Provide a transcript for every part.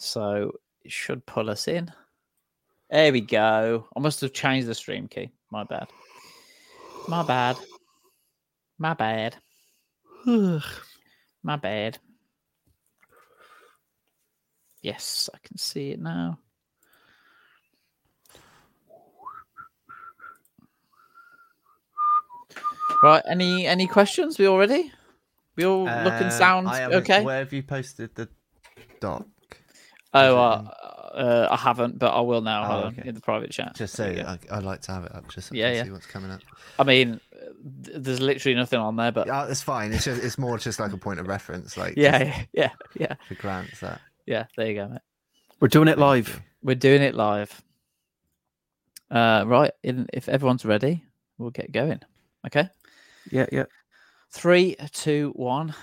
So it should pull us in. There we go. I must have changed the stream key. My bad. My bad. My bad. My bad. Yes, I can see it now. Right, any any questions? We all ready? We all look and Uh, sound I okay? Where have you posted the doc? Oh, uh, uh, I haven't, but I will now. Oh, okay. in the private chat. Just There so you. I, I like to have it up, just so I Yeah, can yeah. see what's coming up. I mean, th- there's literally nothing on there, but Yeah, it's fine. It's just it's more just like a point of reference, like yeah, yeah, yeah, yeah, to grant that. yeah. There you go, mate. We're doing it live. We're doing it live. Uh, right. In, if everyone's ready, we'll get going. Okay. Yeah, yeah. Three, two, one, go.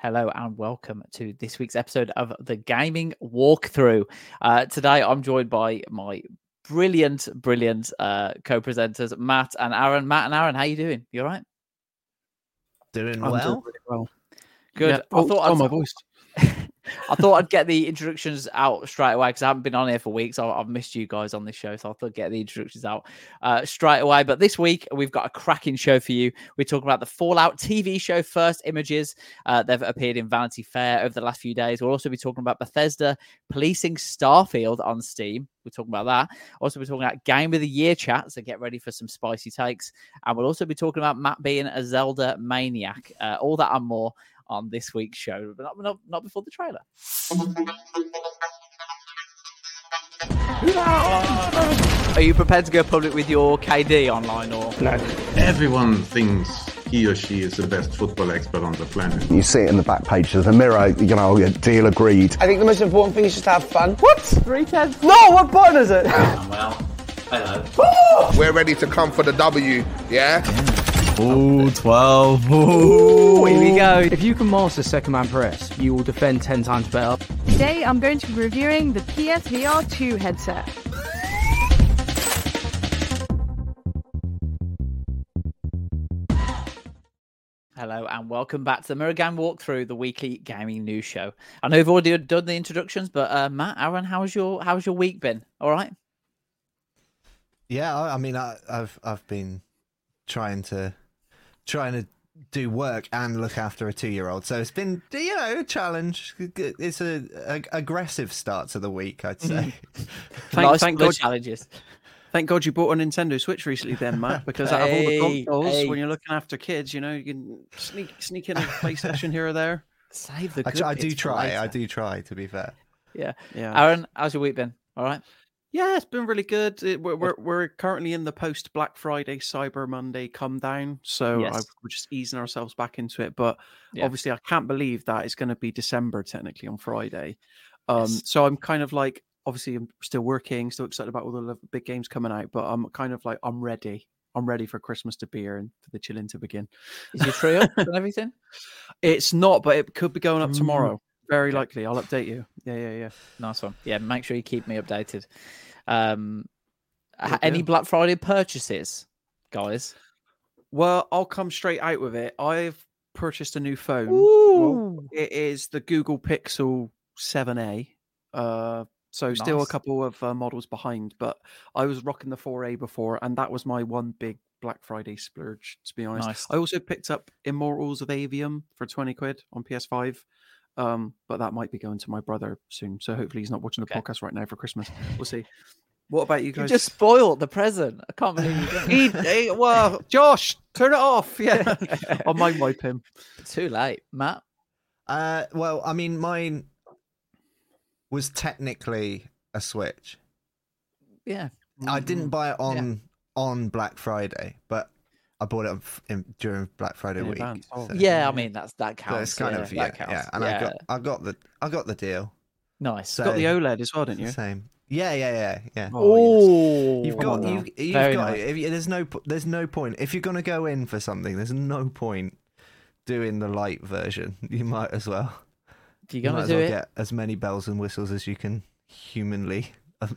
Hello and welcome to this week's episode of the Gaming Walkthrough. Uh, today, I'm joined by my brilliant, brilliant uh, co-presenters, Matt and Aaron. Matt and Aaron, how you doing? You all right? Doing I'm doing well. really well. Good. Yeah. I Oh, thought oh, I'd- my voice. I thought I'd get the introductions out straight away because I haven't been on here for weeks. I- I've missed you guys on this show, so I thought I'd get the introductions out uh, straight away. But this week we've got a cracking show for you. We're talking about the Fallout TV show First Images. Uh, they've appeared in Vanity Fair over the last few days. We'll also be talking about Bethesda policing Starfield on Steam. We're talking about that. Also, we're talking about Game of the Year chat, so get ready for some spicy takes. And we'll also be talking about Matt being a Zelda maniac. Uh, all that and more on this week's show, but not, not, not before the trailer. Are you prepared to go public with your KD online or no? Everyone thinks he or she is the best football expert on the planet. You see it in the back page of the mirror, you know, your deal agreed. I think the most important thing is just to have fun. What? Three tenths? No, what button is it? Oh, well, hello. We're ready to come for the W, yeah? Ooh, 12. Ooh, here we go. If you can master second man press, you will defend 10 times better. Today I'm going to be reviewing the PSVR 2 headset. Hello and welcome back to the Mirror Game Walkthrough, the weekly gaming news show. I know we've already done the introductions, but uh, Matt, Aaron, how's your how's your week been? All right. Yeah, I, I mean, I, I've I've been trying to trying to do work and look after a two year old, so it's been you know a challenge. It's a, a aggressive start to the week, I'd say. Mm-hmm. Thank, nice thank God, challenges. thank God you bought a Nintendo Switch recently, then, Matt. Because out of all the Hey, consoles, hey. when you're looking after kids, you know, you can sneak sneak in a PlayStation here or there. Save the I, good tr- I do try. I do try. To be fair, Yeah. Yeah. Aaron, how's your week been? All right. Yeah, it's been really good. It, we're, we're we're currently in the post Black Friday Cyber Monday come down, so I, we're just easing ourselves back into it. But Yeah. obviously, I can't believe that it's going to be December technically on Friday. Um, Yes. so I'm kind of like, obviously, I'm still working, still excited about all the big games coming out, but I'm kind of like, I'm ready. I'm ready for Christmas to be here and for the chilling to begin. Is your tree up and everything? It's not, but it could be going up Mm. tomorrow. Very likely. I'll update you. Yeah, yeah, yeah. Nice one. Yeah, make sure you keep me updated. Um, Will any do. Black Friday purchases, guys? Well, I'll come straight out with it. I've purchased a new phone. Well, it is the Google Pixel 7a. Uh, so still a couple of uh, models behind, but I was rocking the 4a before, and that was my one big Black Friday splurge. To be honest, Nice. I also picked up Immortals of Aveum for 20 quid on PS5. Um, but that might be going to my brother soon. So hopefully he's not watching the Okay. podcast right now for Christmas. We'll see. What about you You guys? just spoiled the present. I can't believe you did. He- he- well, Josh, turn it off. Yeah, I'll mind wipe him. Too late, Matt. uh, well, I mean, mine was technically a Switch. Yeah. I didn't buy it on Yeah. on Black Friday, but I bought it in, during Black Friday In week. Oh, so- Yeah, I mean that's that so counts. it's kind yeah, of yeah, that counts. yeah. And yeah. I got I got the I got the deal. nice. So got the OLED as well, didn't you? Same. Yeah, yeah, yeah, yeah. Oh, You've got on now. you, you've Very got nice. if you, there's no there's no point if you're gonna go in for something. There's no point doing the light version. You might as well. You're You might gonna as do well it. get as many bells and whistles as you can humanly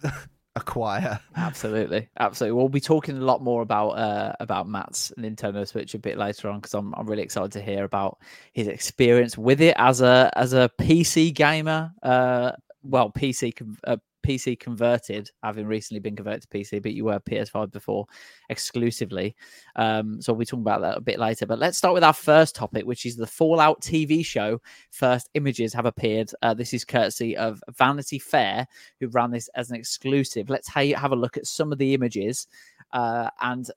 acquire. Absolutely, absolutely. We'll be talking a lot more about uh, about Matt's Nintendo Switch a bit later on because I'm I'm really excited to hear about his experience with it as a as a PC gamer. Uh, well, PC uh, PC converted, having recently been converted to PC, but you were PS5 before exclusively. Um, so we'll be talking about that a bit later. But let's start with our first topic, which is the Fallout TV show. First images have appeared. Uh, this is courtesy of Vanity Fair, who ran this as an exclusive. Let's ha- have a look at some of the images uh, and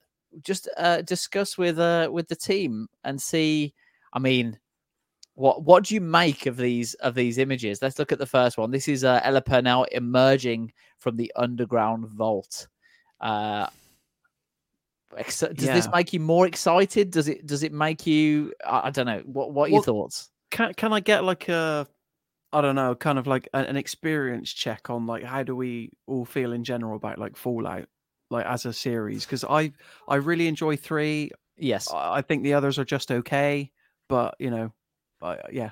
just uh, discuss with uh, with the team and see. I mean, what what do you make of these of these images? Let's look at the first one. This is uh, Ella Purnell emerging from the underground vault. Uh, ex- does this make you more excited? Does it does it make you? I, I don't know. What what are your Well, thoughts? Can can I get like a I don't know, kind of like an experience check on like how do we all feel in general about like Fallout, like as a series? Because I I really enjoy three. Yes, I think the others are just okay, but you know, I, yeah,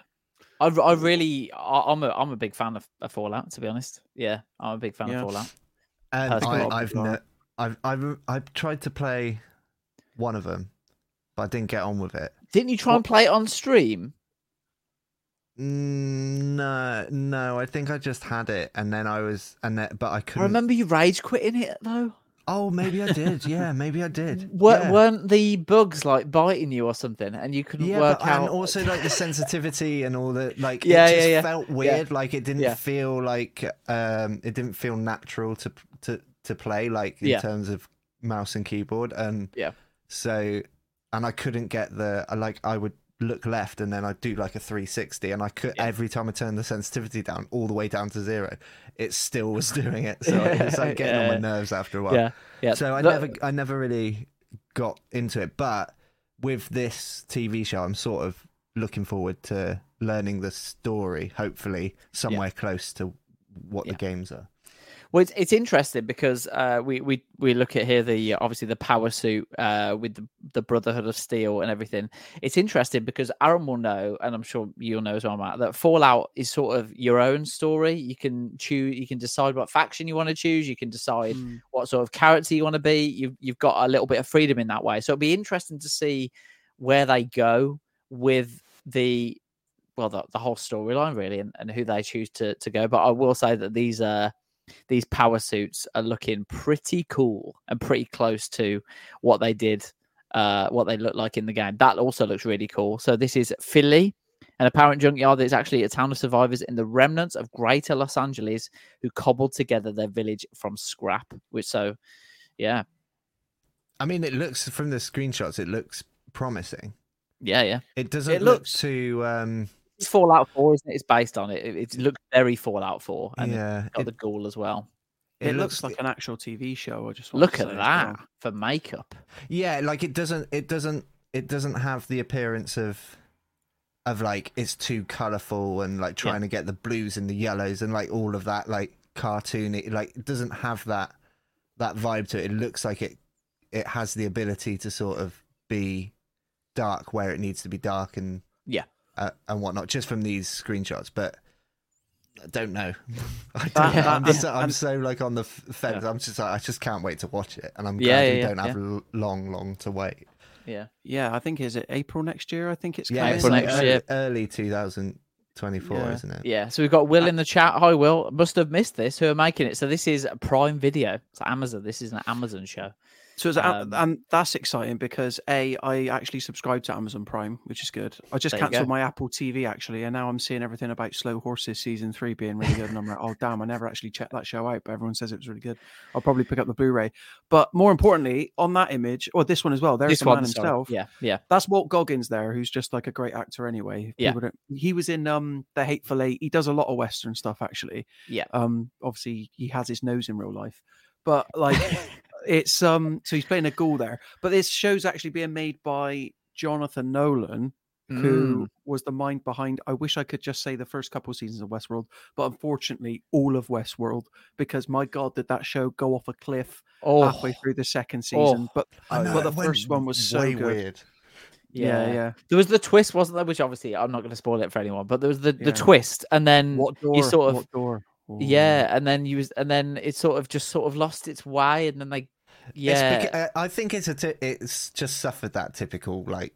I, I really I, I'm a I'm a big fan of, of Fallout. To be honest, yeah, I'm a big fan Yeah. of Fallout. And I think a lot I, of I've, ne- I've I've I've tried to play one of them, but I didn't get on with it. Didn't you try and play it on stream? Mm, No, no. I think I just had it, and then I was, and then, but I I couldn't. I remember you rage quitting it though. Oh, maybe I did. Yeah, maybe I did. Were, yeah. Weren't the bugs like biting you or something, and you couldn't yeah, work but, out? and also like the sensitivity and all the like. Yeah, it yeah, just yeah. felt Yeah. weird. Like it didn't Yeah. feel like um, it didn't feel natural to to to play like in Yeah. terms of mouse and keyboard and Yeah. So, and I couldn't get the I like I would look left and then I'd do like a 360 and I could every time I turn the sensitivity down all the way down to zero, it still was doing it. So it was like getting on my nerves after a while. yeah, yeah. So I The- never, I never really got into it. But with this TV show, I'm sort of looking forward to learning the story. Hopefully, somewhere close to what Yeah. the games are. Well, it's, it's interesting because uh, we we we look at here the obviously the power suit uh, with the, the Brotherhood of Steel and everything. It's interesting because Aaron will know, and I'm sure you'll know as well, Matt, that Fallout is sort of your own story. You can choose, you can decide what faction you want to choose. You can decide Mm. what sort of character you want to be. You've you've got a little bit of freedom in that way. So it'll be interesting to see where they go with the well the, the whole storyline really and, and who they choose to to go. But I will say that these uh these power suits are looking pretty cool and pretty close to what they did uh what they look like in the game. That also looks really cool. So this is Filly. An apparent junkyard that is actually a town of survivors in the remnants of greater Los Angeles who cobbled together their village from scrap. Which so yeah. I mean, it looks from the screenshots, it looks promising. Yeah, yeah. It doesn't It look looks- too. Um, It's Fallout 4, isn't it? It's based on it. It, it looks very Fallout 4. And yeah, it's got it, the ghoul as well. It, looks, like an actual TV show. I just Look at that well. for makeup. yeah, like it doesn't. It doesn't. It doesn't have the appearance of. Of like it's too colorful and like trying to get the blues and the yellows and like all of that like cartoony like it doesn't have that that vibe to it. It looks like it it has the ability to sort of be dark where it needs to be dark and Yeah. Uh, and whatnot just from these screenshots but I don't know I don't That- know. that- I'm, just, and- I'm so like on the f- fence I'm just like I just can't wait to watch it and I'm Yeah, glad yeah, we don't have yeah. l- long long to wait Yeah. Yeah, I think is it April next year? I think it's yeah April like next early, year. early 2024 Yeah. isn't it Yeah. So we've got Will in the chat. Hi, Will. Must have missed this. Who are making it? So this is a Prime Video. It's Amazon. This is an Amazon show. So Um, and that's exciting because a I actually subscribe to Amazon Prime, which is good. I just cancelled my Apple TV actually, and now I'm seeing everything about Slow Horses season three being really good, and I'm like, oh damn, I never actually checked that show out, but everyone says it was really good. I'll probably pick up the Blu-ray. But more importantly, on that image, or this one as well, there's this the man one, sorry. himself. Yeah. Yeah. That's Walt Goggins there, who's just like a great actor anyway. Yeah. He was in um The Hateful Eight. He does a lot of Western stuff actually. Yeah. Um obviously he has his nose in real life. But like it's um so he's playing a ghoul there. But this show's actually being made by Jonathan Nolan, who was the mind behind I wish I could just say the first couple of seasons of Westworld, but unfortunately all of Westworld, because my god, did that show go off a cliff Oh, halfway through the second season. Oh. But know, but the first one was so good. weird. Yeah, yeah. There was the twist, wasn't there? Which obviously I'm not going to spoil it for anyone, but there was the, Yeah. the twist, and then What door? you sort of what door? Yeah, and then you was, and then it sort of just sort of lost its way, and then they yeah, I think it's a ty- it's just suffered that typical like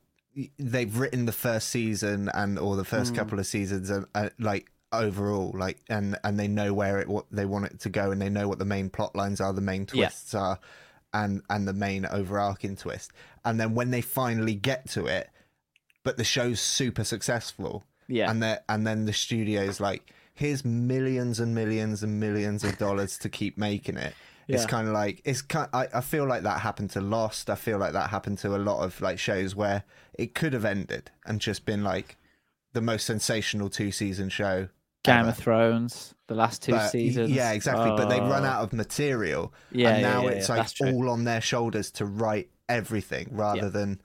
they've written the first season and or the first Mm. couple of seasons and uh, like overall like and and they know where it what they want it to go and they know what the main plot lines are, the main Yeah. twists are, and and the main overarching twist. And then when they finally get to it, but the show's super successful, yeah, and then and then the studio's like here's millions and millions and millions of dollars to keep making it it's kind of like it's kind I, I feel like that happened to lost i feel like that happened to a lot of like shows where it could have ended and just been like the most sensational two season show Game ever. of Thrones, the last two But- seasons. yeah exactly but they run Oh. out of material Yeah, and now yeah, it's yeah, like all on their shoulders to write everything rather Yeah. than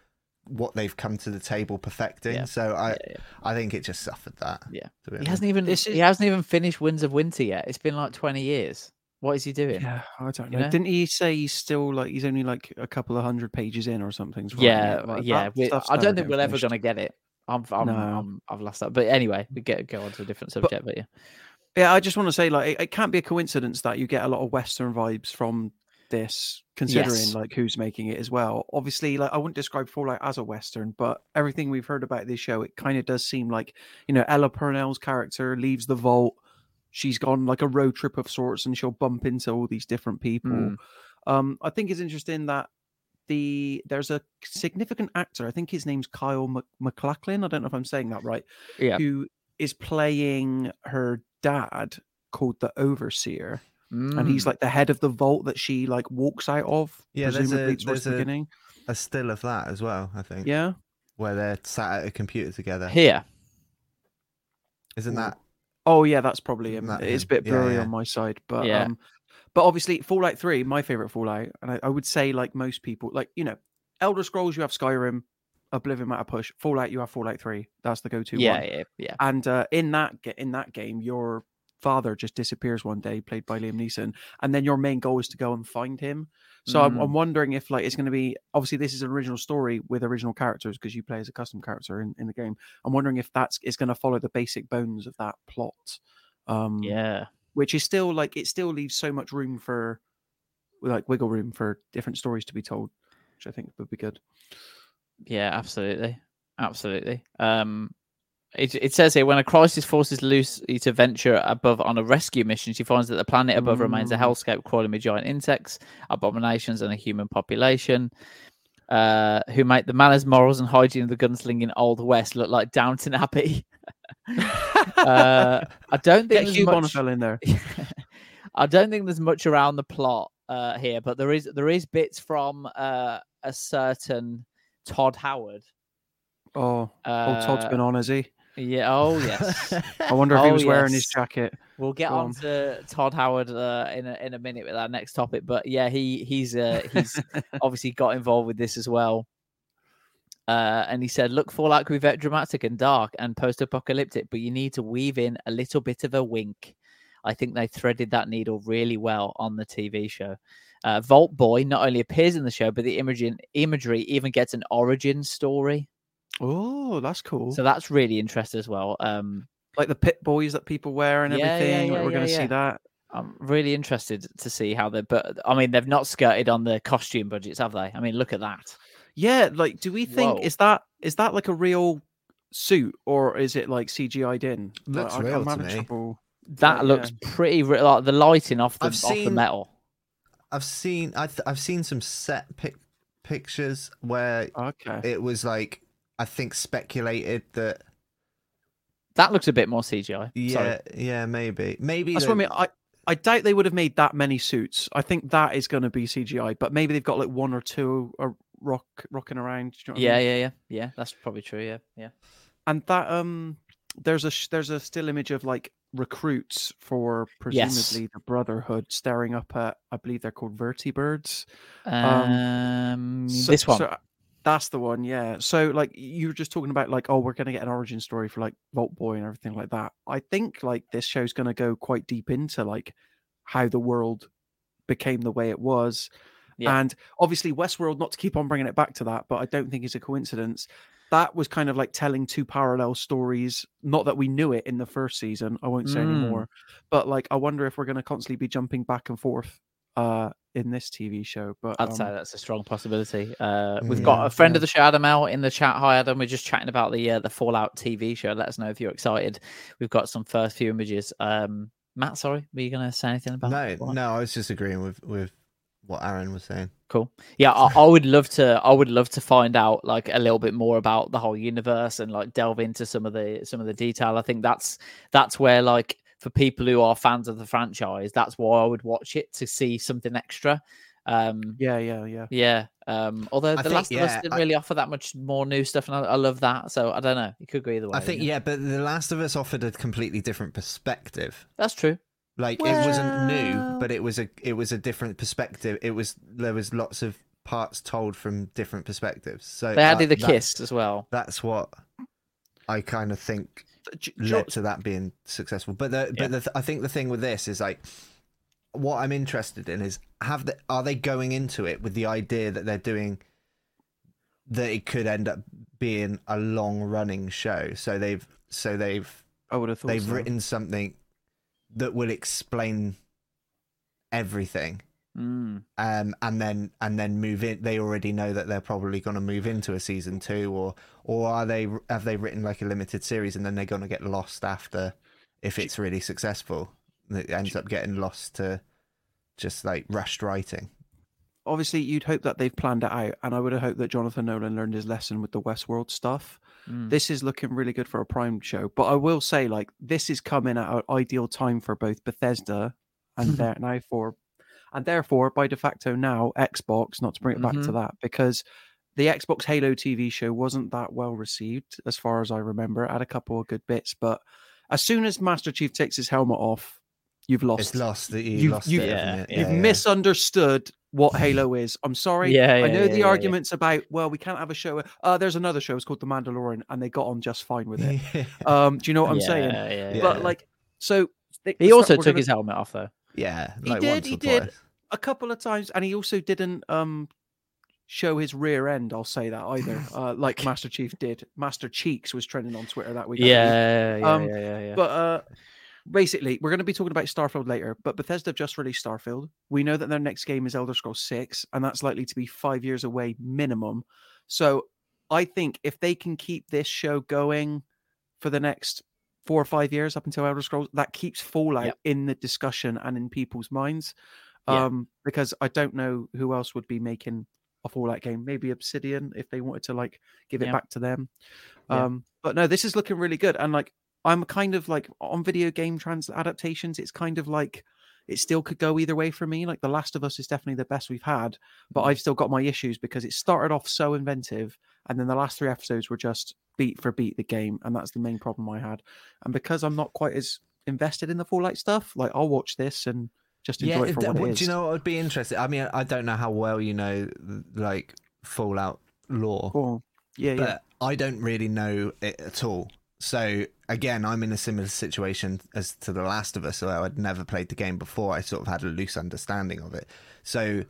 what they've come to the table perfecting Yeah. so i Yeah, yeah. i think it just suffered that Yeah. He hasn't even This he hasn't even finished Winds of Winter yet. It's been like twenty years. What is he doing? Yeah, I don't You know. know? Didn't he say he's still like he's only like a couple of hundred pages in or something? Yeah, like, yeah. we- I don't think we're ever going to get it. I'm, I'm, No. I'm, I've lost that. But anyway, we get go on to a different subject. But, yeah, Yeah, I just want to say like it, it can't be a coincidence that you get a lot of Western vibes from this, considering Yes. like who's making it as well. Obviously, like I wouldn't describe Fallout as a Western, but everything we've heard about this show, it kind of does seem like you know Ella Purnell's character leaves the vault. She's gone like a road trip of sorts, and she'll bump into all these different people. Mm. Um, I think it's interesting that the there's a significant actor. I think his name's Kyle Mc, MacLachlan. I don't know if I'm saying that right. yeah. Who is playing her dad called the Overseer, and he's Mm. like the head of the vault that she like walks out of. Yeah, there's a- presumably towards there's the a- beginning. a still of that as well i think Yeah, where they're sat at a computer together here. isn't that Oh yeah, that's probably him. That It's a bit blurry yeah. on my side, but Yeah. um, but obviously Fallout Three, my favorite Fallout, and I, I would say like most people, like you know, Elder Scrolls, you have Skyrim, Oblivion, Matter Push, Fallout, you have Fallout Three. That's the go-to Yeah, one. yeah, yeah. And uh, in that ga- in that game, your father just disappears one day, played by Liam Neeson, and then your main goal is to go and find him. So I'm, Mm. I'm wondering if like it's going to be obviously this is an original story with original characters because you play as a custom character in, in the game. I'm wondering if that's is going to follow the basic bones of that plot. Um, Yeah. which is still like it still leaves so much room for like wiggle room for different stories to be told, which I think would be good. Yeah, absolutely, absolutely. Um, it it says here when a crisis forces Lucy to venture above on a rescue mission, she finds that the planet above remains a Mm. hellscape crawling with giant insects, abominations, and a human population. Uh, who make the manners, morals, and hygiene of the gunslinging Old West look like Downton Abbey? uh, I don't think Get there's Hugh much... Bonneville in there. I don't think there's much around the plot uh, here, but there is there is bits from uh, a certain Todd Howard. Oh, Uh, old Todd's been on, has he? Yeah. Oh yes. I wonder if he Oh, was wearing his jacket. We'll get Go on on. to Todd Howard uh, in a, in a minute with our next topic, but yeah, he he's uh, he's obviously got involved with this as well. Uh, and he said, "Look, Fallout could be very dramatic and dark and post-apocalyptic, but you need to weave in a little bit of a wink. I think they threaded that needle really well on the TV show. Uh, Vault Boy not only appears in the show, but the imagery imagery even gets an origin story. Oh, that's cool. So that's really interesting as well. Um, like the Pip-Boys that people wear and Yeah, yeah, everything. like yeah, we're going to yeah, see that. I'm really interested to see how they. But I mean, they've not skirted on the costume budgets, have they? I mean, look at that. Yeah, like, do we think Whoa. is that is that like a real suit or is it like CGI'd in? Like, Looks I- real to me. trouble- That Right, looks yeah. pretty re- like the lighting off the I've off the metal. I've seen I th- I've seen some set pic- pictures where Okay. it was like I think speculated that That looks a bit more CGI. yeah Sorry. yeah maybe maybe That's the- what I mean. I, I doubt they would have made that many suits. I think that is going to be CGI, but maybe they've got like one or two are rock rocking around. do you know what I Yeah, mean? yeah, yeah, yeah. That's probably true. Yeah, yeah. And that um, there's a sh- there's a still image of like recruits for Yes. presumably the Brotherhood staring up at, I believe they're called vertibirds. Um, so- this one. so that's the one, yeah. So like you were just talking about like, oh, we're gonna get an origin story for like Vault Boy and everything like that. I think like this show's gonna go quite deep into like how the world became the way it was. Yeah. And obviously Westworld, not to keep on bringing it back to that, but I don't think it's a coincidence. That was kind of like telling two parallel stories. Not that we knew it in the first season. I won't say Mm. anymore. But like, I wonder if we're going to constantly be jumping back and forth uh, in this TV show. But I'd um, say that's a strong possibility. Uh, we've Yeah, got a friend yeah. of the show, Adam, out in the chat. Hi, Adam. We're just chatting about the uh, the Fallout TV show. Let us know if you're excited. We've got some first few images. Um, Matt, sorry, were you going to say anything about? No, Fallout? no, I was just agreeing with with what Aaron was saying. Cool. Yeah, I, I would love to. I would love to find out like a little bit more about the whole universe and like delve into some of the some of the detail. I think that's that's where like for people who are fans of the franchise, that's why I would watch it to see something extra. Um, yeah, yeah, yeah. yeah. Um, although I the think, Last of Us didn't I- really offer that much more new stuff, and I, I love that. So I don't know. It could go either way. I think you know? yeah, but The Last of Us offered a completely different perspective. that's true. Like it wasn't new, but it was a it was a different perspective. It was there was lots of parts told from different perspectives. So They added that- the that- kiss as well. That's what I kind of think J- Jo- led to that being successful. But the Yeah. but the, I think the thing with this is like what I'm interested in is have the, are they going into it with the idea that they're doing that it could end up being a long running show. So they've so they've I would have thought they've so. written something that will explain everything Mm. um, and then and then move in. They already know that they're probably going to move into a season two, or or are they have they written like a limited series and then they're going to get lost after if it's really successful? It ends up getting lost to just like rushed writing. Obviously, you'd hope that they've planned it out, and I would have hoped that Jonathan Nolan learned his lesson with the Westworld stuff. Mm. This is looking really good for a Prime show, but I will say, like, this is coming at an ideal time for both Bethesda and there now for, and therefore by de facto now Xbox. Not to bring it back to Mhm. that because the Xbox Halo TV show wasn't that well received, as far as I remember. It had a couple of good bits, but as soon as Master Chief takes his helmet off, you've lost. It's lost. You You've- lost you've- it, Yeah? You've Yeah, misunderstood what Halo is. I'm sorry. Yeah, I know the arguments about well, we can't have a show. Uh, there's another show. It's called The Mandalorian, and they got on just fine with it. Um, do you know what I'm saying? Yeah, yeah. Yeah. But like, so they- he also took gonna- his helmet off though. Yeah, He like did, he did. twice. a couple of times, and he also didn't um show his rear end. I'll say that either. Uh, like Master Chief did. Master Cheeks was trending on Twitter that week. Yeah, yeah, Um, yeah, yeah, yeah. But uh, basically, we're going to be talking about Starfield later. But Bethesda have just released Starfield. We know that their next game is Elder Scrolls Six, and that's likely to be five years away minimum. So I think if they can keep this show going for the next four or five years up until Elder Scrolls, that keeps Fallout Yep. in the discussion and in people's minds. Yeah. Um, because I don't know who else would be making a Fallout game. Maybe Obsidian if they wanted to like give it Yeah. back to them. Yeah. Um, but no, this is looking really good. And like I'm kind of like on video game trans adaptations, it's kind of like it still could go either way for me. Like The Last of Us is definitely the best we've had, but Mm. I've still got my issues because it started off so inventive, and then the last three episodes were just beat for beat the game, and that's the main problem I had. And because I'm not quite as invested in the Fallout stuff, like I'll watch this and just enjoy it for what it is. do you know what would be interesting? I mean, I don't know how well you know like Fallout lore. Go on. Yeah, but yeah. I don't really know it at all. So again, I'm in a similar situation as to The Last of Us. So I'd never played the game before. I sort of had a loose understanding of it. So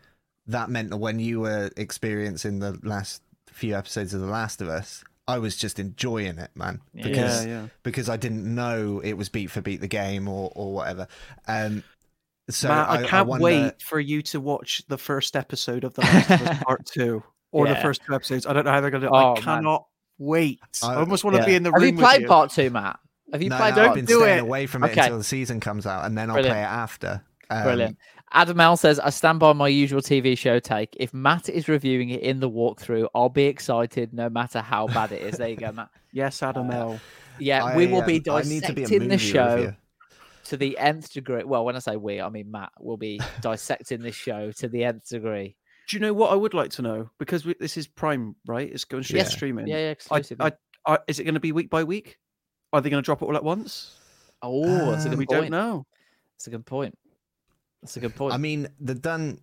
that meant that when you were experiencing the last few episodes of The Last of Us, I was just enjoying it, man, because Yeah, yeah. because I didn't know it was beat for beat the game or or whatever. Um, so Matt, I, I, can't wonder- wait for you to watch the first episode of The Last of Us Part Two or the first two episodes. I don't know how they're going to. Oh, I man. cannot wait. I, I- almost want to Yeah. be in the Have room Have you played with you. part two, Matt? Have you no, played no, part I've been do staying it. away from it Okay. until the season comes out, and then I'll Brilliant. play it after. Um, Brilliant. Adam L says, I stand by my usual TV show take. If Matt is reviewing it in the walkthrough, I'll be excited no matter how bad it is. There you go, Matt. Yes, Adam L. Yeah, we will be um, I need to be dissecting the show to the nth degree. Well, when I say we, I mean Matt will be dissecting this show to the nth degree. Do you know what I would like to know? Because we, this is Prime, right? It's going straight Yeah. streaming. Yeah, yeah, exclusive. I, I, is it going to be week by week? Are they going to drop it all at once? Oh, that's a Um, good we point. don't know. That's a good point. That's a good point. I mean, the done.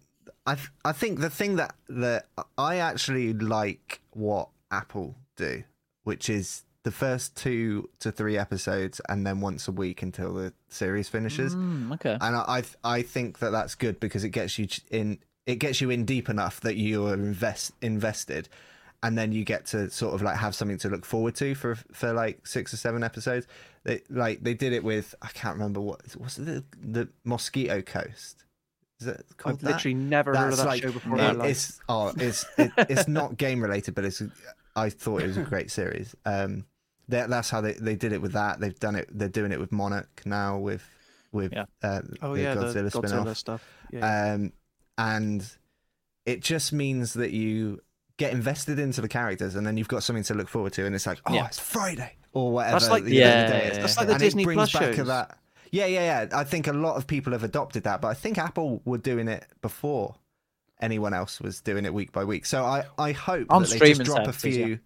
I I think the thing that that I actually like what Apple do, which is the first two to three episodes, and then once a week until the series finishes. Mm, okay. And I I, th- I think that that's good because it gets you in. It gets you in deep enough that you are invest invested, and then you get to sort of like have something to look forward to for for like six or seven episodes. They like they did it with I can't remember what was it the the Mosquito Coast. Is it called I've that? literally never heard of that like- show before. it- in my life. it's oh, it's it, it's not game related, but it's. I thought it was a great series. Um, that's how they, they did it with that. They've done it. They're doing it with Monarch now with with Yeah. uh, Oh the yeah, Godzilla, the spin-off. Godzilla stuff. Yeah. Um, and it just means that you get invested into the characters, and then you've got something to look forward to, and it's like, oh, Yeah. it's Friday or whatever. That's like- the Yeah, other day yeah, is. yeah. That's like the And it Disney brings Plus back shows. that. Yeah, yeah, yeah. I think a lot of people have adopted that, but I think Apple were doing it before anyone else was doing it week by week. So I, I hope On that they just streaming drop a services, yeah. few.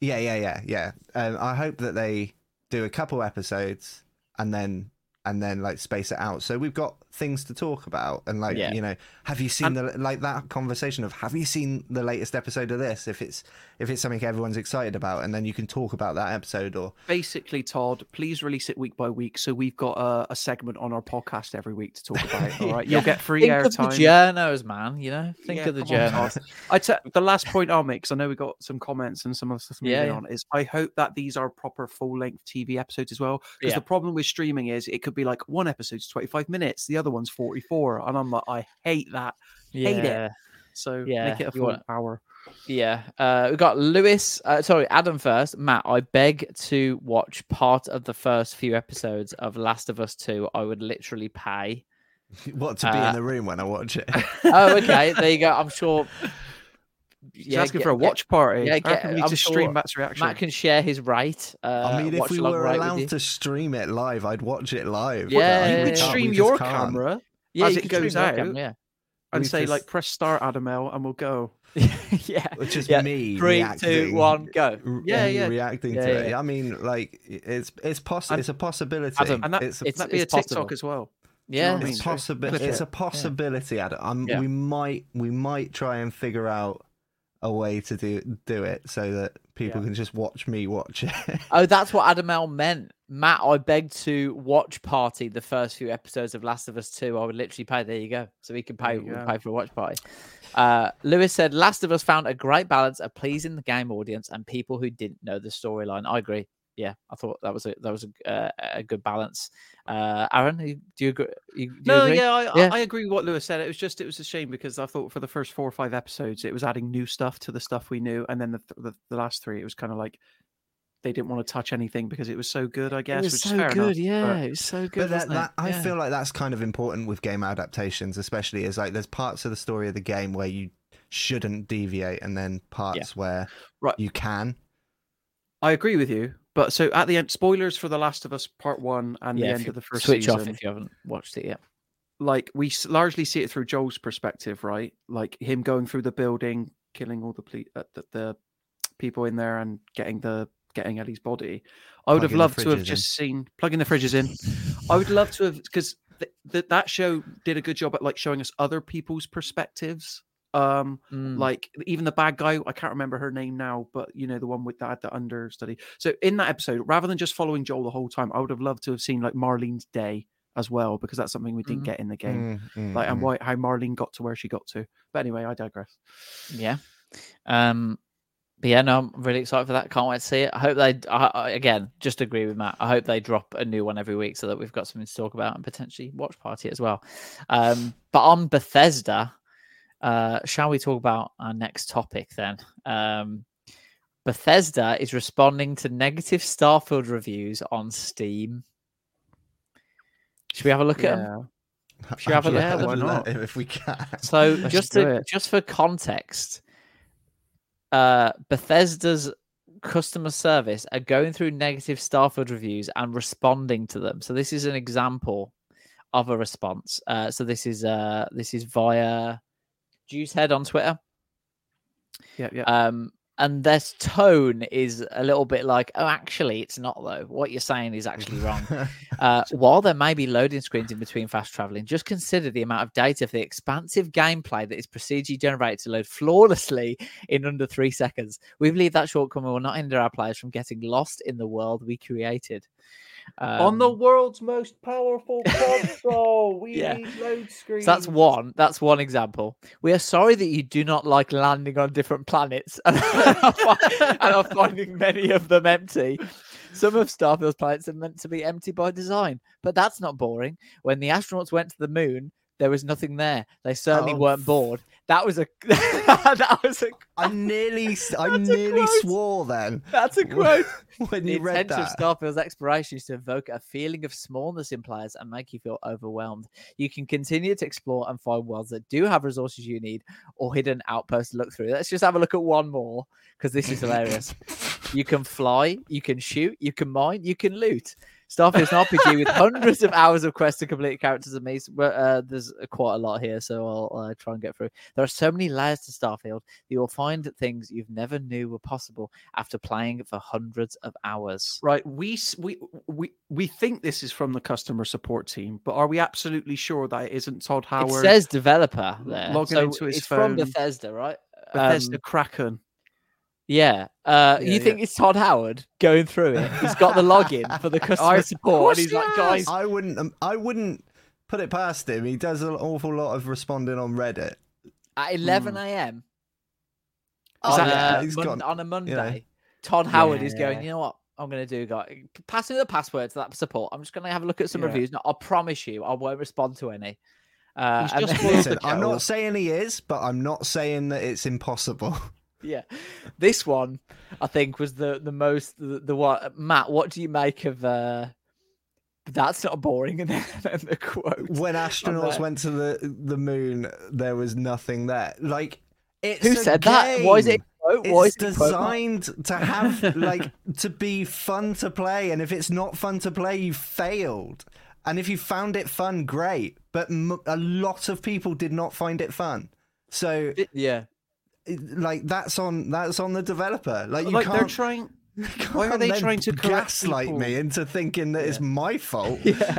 Yeah, yeah, yeah, yeah. Um, I hope that they do a couple episodes and then and then like space it out. So we've got things to talk about and like Yeah. you know, have you seen the like that conversation of have you seen the latest episode of this? If it's if it's something everyone's excited about, and then you can talk about that episode or Basically, Todd, please release it week by week, so we've got a, a segment on our podcast every week to talk about. it, All right, you'll get free Think of the airtime. journos, man. You know, think Yeah, of the come on, journos. Todd. I te- the last point I'll make, because I know we got some comments and some of the stuff moving Yeah, yeah. on, is I hope that these are proper full length TV episodes as well. Because Yeah. the problem with streaming is it could be like one episode's 25 minutes, the other one's 44. And I'm like, I hate that. Hate it. Yeah, So Yeah, make it a you full want- hour. yeah. Uh, we got Lewis. Uh, sorry, Adam first. Matt, I beg to watch part of the first few episodes of Last of Us Two. I would literally pay. what to be Uh, in the room when I watch it. Oh, okay. there you go. I'm sure. He's asking get- for a watch party. yeah, I get- we need I'm to sure stream Matt's reaction. Matt can share his right. Uh, I mean, if we were right allowed to stream it live, I'd watch it live. Yeah, yeah, you could stream your camera yeah, as you it goes out. cam, yeah. and We say, just- like, press start, Adam L, and we'll go. yeah. Which is yeah. me Three, two, one, go. r- Yeah, yeah. reacting Yeah, to yeah, it. I mean, like it's it's possible. It's a possibility. Adam, And that, it's a, it's- that'd be a TikTok possible. as well. Yeah. what I mean? it's possible. It's a possibility, Adam. Um, Yeah. We might we might try and figure out a way to do do it so that people Yeah. can just watch me watch it. Oh, that's what Adam L meant. Matt, I beg to watch party the first few episodes of Last of Us 2. I would literally pay. There you go. So we can pay, we'll pay for a watch party. Uh, Lewis said, Last of Us found a great balance of pleasing the game audience and people who didn't know the storyline. I agree. Yeah, I thought that was a that was a, uh, a good balance. Uh, Aaron, do you agree? You, do you No, agree? yeah, I, Yeah. I agree with what Lewis said. It was just, it was a shame because I thought for the first four or five episodes, it was adding new stuff to the stuff we knew, and then the the, the last three, it was kind of like they didn't want to touch anything because it was so good. I guess it was which so is fair good. enough, yeah, but- it was so good. But that, wasn't it? that I Yeah. feel like that's kind of important with game adaptations, especially as like there's parts of the story of the game where you shouldn't deviate, and then parts where Right. you can. I agree with you. But so at the end, spoilers for The Last of Us Part One and yeah, the end of the first switch season. off if you haven't watched it yet. like we s- largely see it through Joel's perspective, right? Like him going through the building, killing all the ple- uh, the, the people in there, and getting the getting Ellie's body. I would have loved to have in. just seen plugging the fridges in. I would love to have because th- th- that show did a good job at like showing us other people's perspectives. Um, Mm. like even the bad guy, I can't remember her name now, but you know the one with that the understudy. So in that episode, rather than just following Joel the whole time, I would have loved to have seen like Marlene's day as well because that's something we didn't Mhm. get in the game Mm, mm, like and mm. why how Marlene got to where she got to. But anyway, I digress. Yeah. Um, but yeah, no, I'm really excited for that. Can't wait to see it. I hope they, I, I, again, just agree with Matt. I hope they drop a new one every week so that we've got something to talk about and potentially watch party as well. Um, but on Bethesda, uh, shall we talk about our next topic then? Um, Bethesda is responding to negative Starfield reviews on Steam. Should we have a look at them? Should we have a look Yeah, at them? why not? If if we can. So just to just for context, uh, Bethesda's customer service are going through negative Starfield reviews and responding to them. So this is an example of a response. Uh, so this is uh, this is via Juicehead on Twitter. Yeah, yeah. Um, and their tone is a little bit like, oh, actually, it's not though. What you're saying is actually wrong. uh, while there may be loading screens in between fast traveling, just consider the amount of data for the expansive gameplay that is procedurally generated to load flawlessly in under three seconds. We believe that shortcoming will not hinder our players from getting lost in the world we created. On the Um, world's most powerful console, we Yeah. need load screens. So that's one. That's one example. We are sorry that you do not like landing on different planets and are fi- and are finding many of them empty. Some of Starfield's planets are meant to be empty by design, but that's not boring. When the astronauts went to the moon, there was nothing there. They certainly Oh, weren't bored. That was a that was a I nearly, I nearly swore then that's a quote. when The you read that. of Starfield's exploration is to evoke a feeling of smallness in players and make you feel overwhelmed. You can continue to explore and find worlds that do have resources you need or hidden outposts to look through. Let's just have a look at one more because this is hilarious. you can fly, you can shoot, you can mine, you can loot. Starfield's an RPG with hundreds of hours of quests to complete characters and maze. But uh, there's quite a lot here, so I'll uh, try and get through. There are so many layers to Starfield. You will find things you've never knew were possible after playing for hundreds of hours. Right, we we we we think this is from the customer support team, but are we absolutely sure that it isn't Todd Howard? It says developer there. logging so into his it's from. Bethesda, right? Bethesda Um, Kraken. Yeah. Uh, Yeah, you think it's Todd Howard going through it? He's got the login for the customer support, and he's he like, has. guys, I wouldn't, um, I wouldn't put it past him. He does an awful lot of responding on Reddit. at 11 a.m. Oh, on, yeah, a, he's Mon- gone, on a Monday, know. Todd Howard is going. Yeah. You know what? I'm going to do, guys. Pass me the password to that support. I'm just going to have a look at some Yeah. reviews. No, I promise you, I won't respond to any. Uh, He's just then- Listen, I'm not saying he is, but I'm not saying that it's impossible. yeah, this one I think was the the most the, the one. Matt, what do you make of? uh That's not boring, and then, the quote. when astronauts went to the the moon, there was nothing there. Like, it's Who said that? Why is it? Quote? Why It's is it designed to have like to be fun to play, and if it's not fun to play, you failed. And if you found it fun, great. But m- a lot of people did not find it fun. So, Yeah. It- like, that's on that's on the developer. Like, you like they're can't. trying. why are they trying to gaslight people? me into thinking that it's my fault? Yeah.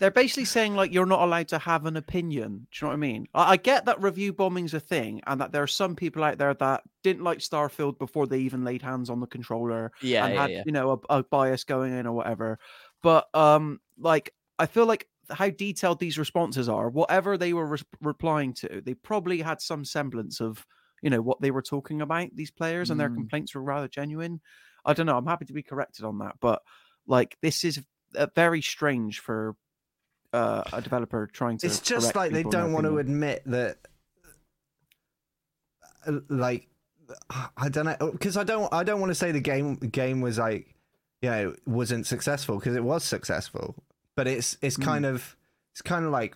They're basically saying like you're not allowed to have an opinion. Do you know what I mean? I, I get that review bombing's a thing, and that there are some people out there that didn't like Starfield before they even laid hands on the controller. Yeah, and yeah, had yeah. you know a, a bias going in or whatever. But um, like I feel like how detailed these responses are, whatever they were res- replying to, they probably had some semblance of you know what they were talking about. These players and their Mm. complaints were rather genuine. I don't know. I'm happy to be corrected on that, but like this is uh, very strange for uh, a developer trying to. it's just like they people in their don't want to admit that uh, like i don't know because i don't i don't want to say the game game was like you know wasn't successful because it was successful but it's it's Hmm. kind of it's kind of like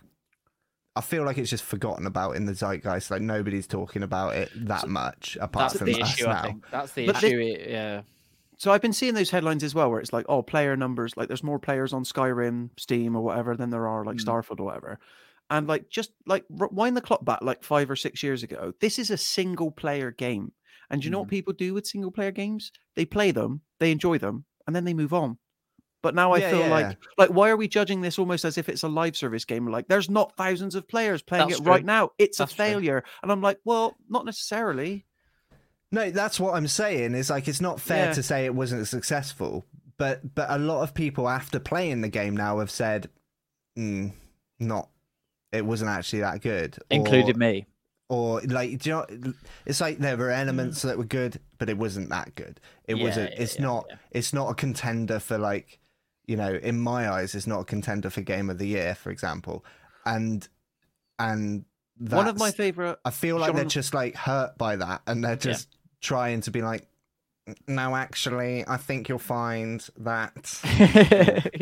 i feel like it's just forgotten about in the zeitgeist like nobody's talking about it that much apart That's from the us issue. I now think that's the But issue. it- yeah. So I've been seeing those headlines as well, where it's like, oh, player numbers, like there's more players on Skyrim, Steam, or whatever than there are like Mm. Starfield or whatever. And like, just like r- wind the clock back like five or six years ago, this is a single player game. And do you know Mm. what people do with single player games? They play them, they enjoy them, and then they move on. But now I Yeah, feel yeah. like, like, why are we judging this almost as if it's a live service game? Like, there's not thousands of players playing That's it right now. It's That's a true. failure. And I'm like, well, not necessarily. No, that's what I'm saying. Is like it's not fair Yeah. to say it wasn't successful, but but a lot of people after playing the game now have said, mm, not, it wasn't actually that good, Included or, me. or like do you know, it's like there were elements that were good, but it wasn't that good. It Yeah, wasn't. yeah, It's yeah, not. yeah. It's not a contender for like, you know, in my eyes, is not a contender for game of the year, for example, and and One of my favorite. I feel like they're just like hurt by that, and they're just trying to be like, no, actually, I think you'll find that.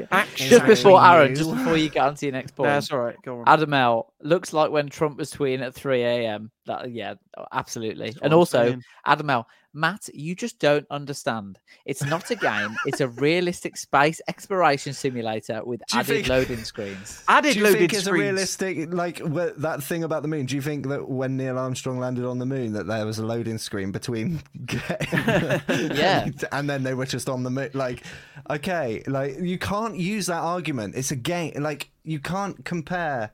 Actually, just before Aaron, just before you get onto your next point, That's all right. Go on. Adam L. looks like when Trump was tweeting at 3 a.m. That yeah, oh, absolutely. what And also, saying. Adam L, Matt, you just don't understand. It's not a game. it's a realistic space exploration simulator with Do you added think- loading screens. Added Do you loaded think it's a realistic like that thing about the moon? Do you think that when Neil Armstrong landed on the moon, that there was a loading screen between, Yeah. and then they were just on the moon? Like, okay, like you can't use that argument. It's a game. Like you can't compare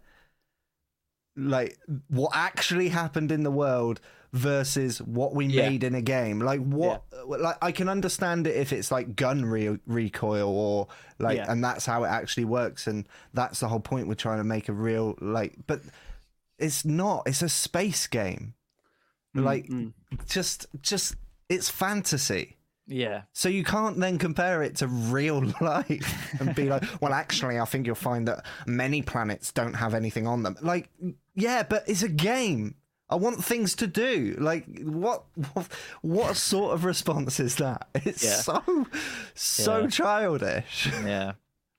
like what actually happened in the world versus what we Yeah. made in a game. Like what? Like I can understand it if it's like gun re- recoil or like, Yeah. and that's how it actually works, and that's the whole point. We're trying to make a real like, but it's not. It's a space game. Mm, Like mm. just, just it's fantasy. Yeah. So you can't then compare it to real life and be like, well, actually, I think you'll find that many planets don't have anything on them. Like, yeah, but it's a game. I want things to do. Like, what, what, what sort of response is that? It's Yeah. so, so Yeah. childish. Yeah.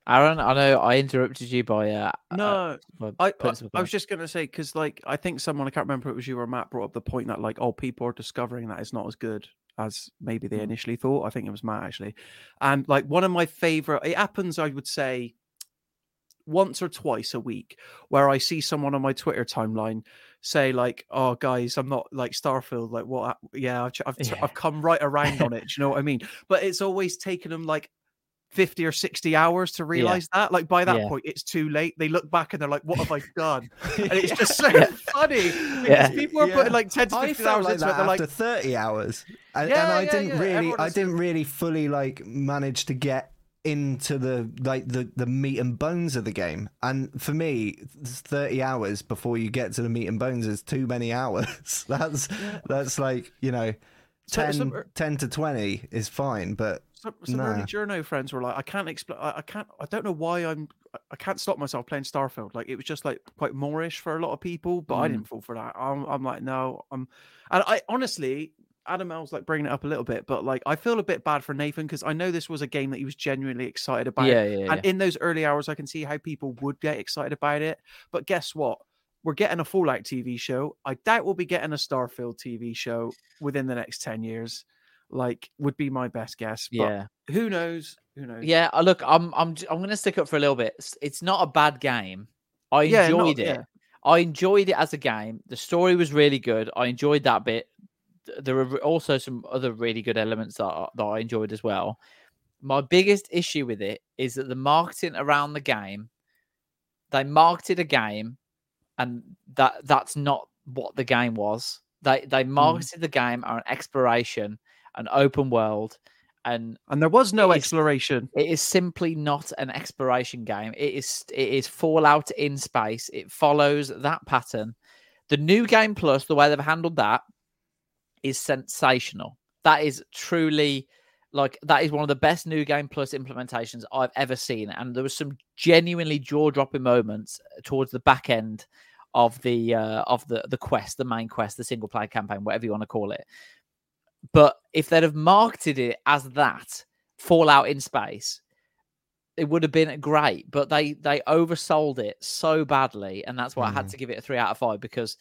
Aaron, I know I interrupted you by uh, uh, No, by I, I, I was just gonna say because like I think someone I can't remember if it was you or Matt brought up the point that like oh people are discovering that it's not as good as maybe Mm. they initially thought. I think it was Matt actually, and like one of my favorite. It happens I would say once or twice a week where I see someone on my Twitter timeline say like oh guys I'm not like Starfield like what yeah I've, I've, Yeah. I've come right around on it do you know what I mean but it's always taken them like 50 or 60 hours to realize that like by that Yeah. point it's too late they look back and they're like what have i done and it's just so Yeah. funny Yeah. because people are Yeah. putting like 10 to I 15 felt hours like into it they're like 30 hours. And, Yeah, and I yeah, didn't yeah, really, everyone I didn't really fully like manage to get into the like the the meat and bones of the game. And for me 30 hours before you get to the meat and bones is too many hours. That's that's like you know So- 10, so- 10 to 20 is fine but some, some early journo friends were like i can't explain I, I can't i don't know why i'm I- can't stop myself playing starfield. Like it was just like quite moreish for a lot of people but i Mm. didn't fall for that. I'm, I'm like no i'm and i honestly Adam L's like bringing it up a little bit, but like I feel a bit bad for Nathan because I know this was a game that he was genuinely excited about. Yeah, yeah, And in those early hours, I can see how people would get excited about it. But guess what? We're getting a Fallout TV show. I doubt we'll be getting a Starfield TV show within the next 10 years. Like, would be my best guess. But Yeah. who knows? Who knows? Yeah, uh, look, I'm I'm I'm going to stick up for a little bit. It's- not a bad game. I Yeah, not- enjoyed it. yeah. I enjoyed it as a game. The story was really good. I enjoyed that bit. Th- There are also some other really good elements that I, that I enjoyed as well. My biggest issue with it is that the marketing around the game, they marketed a game, and that that's not what the game was. They they mm. marketed the game as an exploration, an open world, and And there was no It is- exploration. it is simply not an exploration game. It is it is Fallout in space. It follows that pattern. The new game plus, the way they've handled that, is sensational. That is truly like that is one of the best new game plus implementations I've ever seen. And there was some genuinely jaw dropping moments uh, towards the back end of the uh, of the the quest, the main quest, the single player campaign, whatever you want to call it. But if they'd have marketed it as that Fallout in space, it would have been great. But they they oversold it so badly, and that's why I had Mm. to give it a three out of five because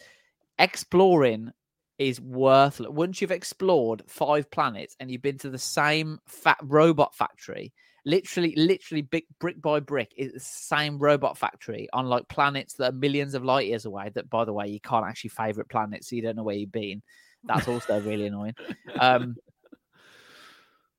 exploring is worthless. Once you've explored five planets and you've been to the same fat robot factory, literally, literally, big brick by brick, it's the same robot factory on like planets that are millions of light years away. That, by the way, you can't actually favorite planets, so you don't know where you've been. That's also really annoying. Um,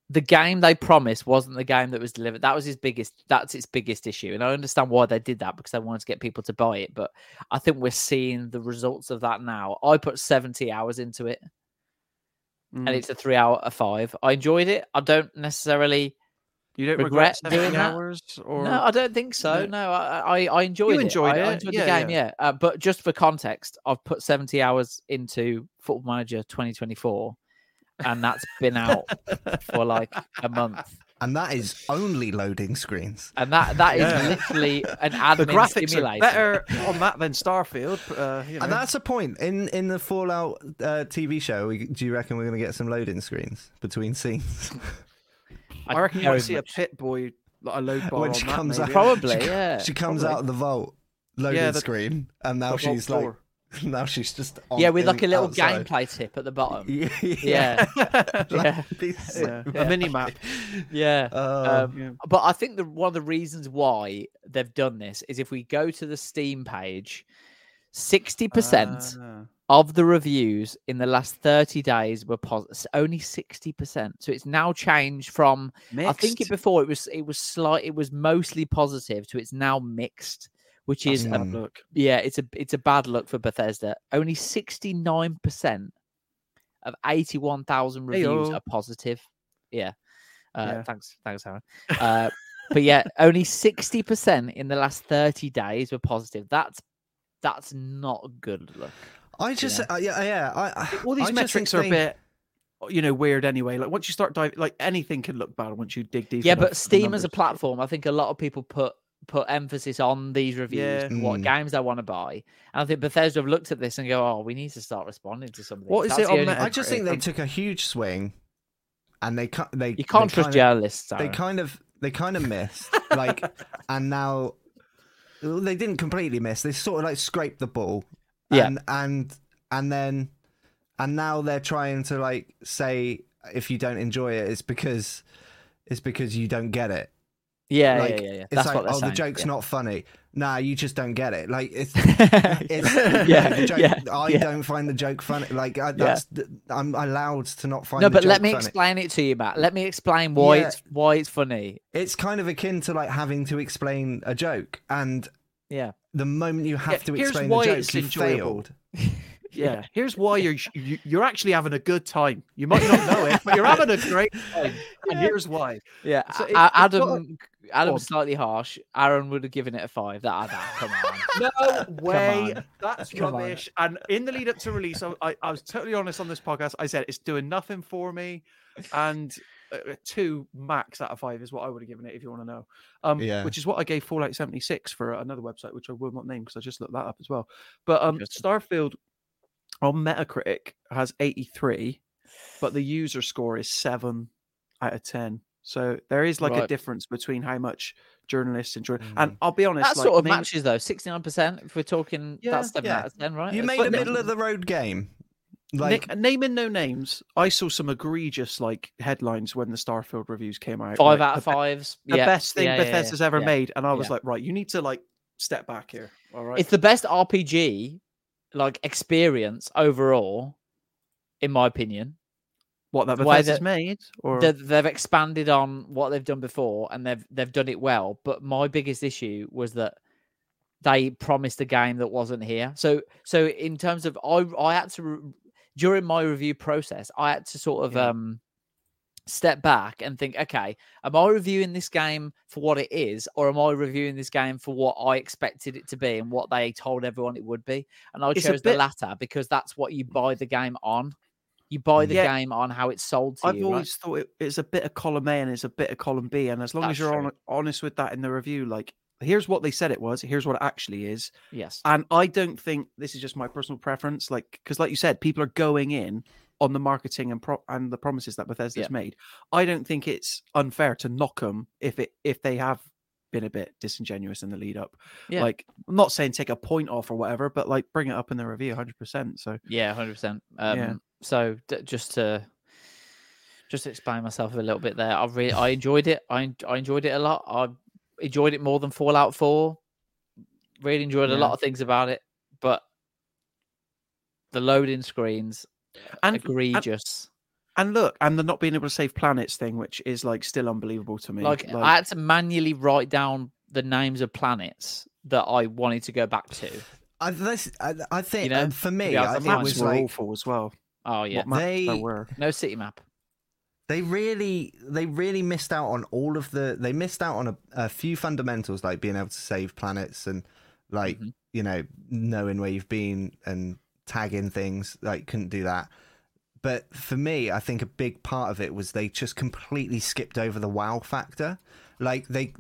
the game they promised wasn't the game that was delivered. That was his biggest. That's its biggest issue, and I understand why they did that because they wanted to get people to buy it. But I think we're seeing the results of that now. I put seventy hours into it, Mm. and it's a three hour a five. I enjoyed it. I don't necessarily. You don't regret regret, doing 70 that? hours? Or No, I don't think so. No. No, I, I, I enjoyed it. enjoyed I, I enjoyed yeah, the game, yeah. yeah. Uh, but just for context, I've put 70 hours into Football Manager 2024, and that's been out for like a month. and that is only loading screens And that that is Yeah. literally an admin the graphics simulator. are better on that than Starfield. Uh, you know. and that's a point in in the fallout uh, tv show we, do you reckon we're going to get some loading screens between scenes I reckon you very might see a much. Pip-Boy, like a load bar when she that, comes maybe. out Probably, she, yeah, she comes probably. out of the vault loading Yeah, the- screen, and now the vault she's like, floor. now she's just on, yeah, with like a little outside. gameplay tip at the bottom. Yeah, Yeah. Yeah. Yeah. A mini map. Yeah. Oh. Um, Yeah. But I think the one of the reasons why they've done this is if we go to the Steam page, 60% Ah. of the reviews in the last 30 days were positive. Only 60%. So it's now changed from I think it before it was it was slight it was mostly positive to it's now mixed, which That's is a a, bad look. yeah, it's a it's a bad look for Bethesda. Only 69% of 81,000 reviews Heyo. are positive. Yeah. Uh, Yeah. thanks thanks Aaron. Uh, but yeah, only 60% in the last 30 days were positive. That's that's not a good look. I just, know? uh, yeah, yeah. I, I- All these I just metrics think are a bit, you know, weird anyway. Like once you start diving, like anything can look bad once you dig deep. Yeah, but Steam as a platform, I think a lot of people put put emphasis on these reviews Yeah. and what Mm. games they want to buy. And I think Bethesda have looked at this and go, "Oh, we need to start responding to something." of these." What is it the on only- Metacritic? I just think they took a huge swing, and they cut. They You can't they trust kinda- journalists. They kind of they kind of missed, like, and now well, they didn't completely miss. They sort of like scraped the ball, Yeah. and and and then and now they're trying to like say if you don't enjoy it, it's because it's because you don't get it. Yeah, like, yeah, yeah, yeah. It's That's like, what oh, saying. the joke's yeah. not funny. Nah, you just don't get it. Like it's, it's yeah, the joke, yeah, I yeah. don't find the joke funny. Like I, that's I'm allowed to not find. No, but let me funny. explain it to you, Matt. Let me explain why it's why it's funny. It's kind of akin to like having to explain a joke, and Yeah, the moment you have to explain the joke, you enjoyable. failed. Yeah, here's why you're you- you're actually having a good time. You might not know it, but you're having a great time. And here's why. yeah. So it- Adam, Adam's on. slightly harsh. Aaron would have given it a five. That, that come on. No way. on. That's Come on. rubbish. And in the lead up to release, I, I, I was totally honest on this podcast. I said it's doing nothing for me. And uh, two max out of five is what I would have given it if you want to know. Um, Yeah. Which is what I gave Fallout 76 for another website, which I will not name because I just looked that up as well. But um, Starfield on Metacritic has 83, but the user score is seven out of 10. So there is like a difference between how much journalists enjoy. And mm. I'll be honest, That like, sort of name- matches though. Sixty nine percent. If we're talking, Yeah, that's seven yeah. out of ten, right? You That's made a middle of the road game. Like Nick, naming no names, I saw some egregious like headlines when the Starfield reviews came out. five like, out of the be- fives. The yeah. best thing yeah, yeah, yeah, Bethesda's ever yeah. made, and I was yeah. like, right, you need to like step back here. All right, It's the best RPG like experience overall, in my opinion. what that Bethesda's that- made, or They- They've expanded on what they've done before, and they've they've done it well. But my biggest issue was that they promised a game that wasn't here. So so in terms of I I had to during my review process, I had to sort of Yeah. um step back and think, okay, am I reviewing this game for what it is, or am I reviewing this game for what I expected it to be and what they told everyone it would be? And I It's chose the latter because that's what you buy the game on. You buy the Yeah. game on how it's sold to I've you. right? always thought it, it's a bit of column A and it's a bit of column B, and as long That's as you're true. hon- honest with that in the review, like here's what they said it was, here's what it actually is, Yes. and I don't think this is just my personal preference, like because like you said, people are going in on the marketing and pro- and the promises that Bethesda's Yeah. made. I don't think it's unfair to knock them if it if they have been a bit disingenuous in the lead up. Yeah. Like I'm not saying take a point off or whatever, but like bring it up in the review 100%. So Yeah, hundred percent. Um, Yeah. So d- just to just explain myself a little bit there, I really I enjoyed it. I I enjoyed it a lot. I enjoyed it more than Fallout Four. Really enjoyed a lot of things about it, but the loading screens and egregious. And look, and the not being able to save planets thing, which is like still unbelievable to me. like, I had to manually write down the names of planets that I wanted to go back to. I, this, I, I think You know, uh, for me, Yeah, I, the it maps was were like awful as well. Oh yeah, What They- there were. no city map. they really they really missed out on all of the they missed out on a, a few fundamentals like being able to save planets and like Mhm. you know knowing where you've been and tagging things like couldn't do that. But for me i think a big part of it was they just completely skipped over the wow factor. Like they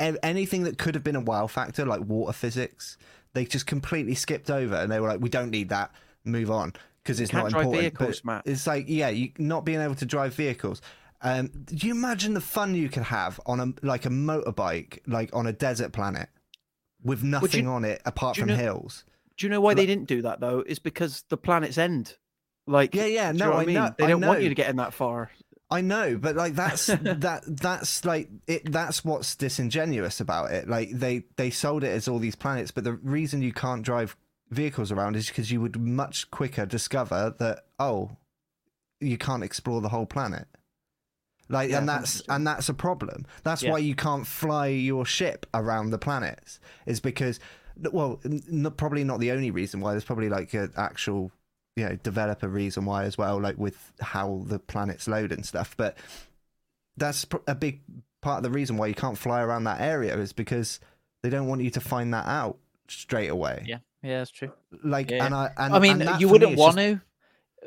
anything that could have been a wow factor like water physics they just completely skipped over and they were like we don't need that. Move on. Because it's not important. vehicles, it's like yeah you not being able to drive vehicles. Um, do you imagine the fun you could have on a like a motorbike, like on a desert planet? with you- nothing on it apart you from know- hills. Do you know why they didn't do that though? It's because the planet's end. Like Yeah, yeah, you no, I I mean. know- they don't want you to get in that far. I know, but like that's that that's like it that's what's disingenuous about it. Like they they sold it as all these planets, but the reason you can't drive vehicles around is because you would much quicker discover that oh, you can't explore the whole planet. Like Yeah, and that's and that's a problem. That's Yeah. why you can't fly your ship around the planets. Is because well, n- probably not the only reason why. There's probably like an actual you know developer reason why as well like with how the planets load and stuff but that's pr- a big part of the reason why you can't fly around that area is because they don't want you to find that out straight away Yeah, yeah, that's true. like Yeah. and i and I mean, you wouldn't is want just- to.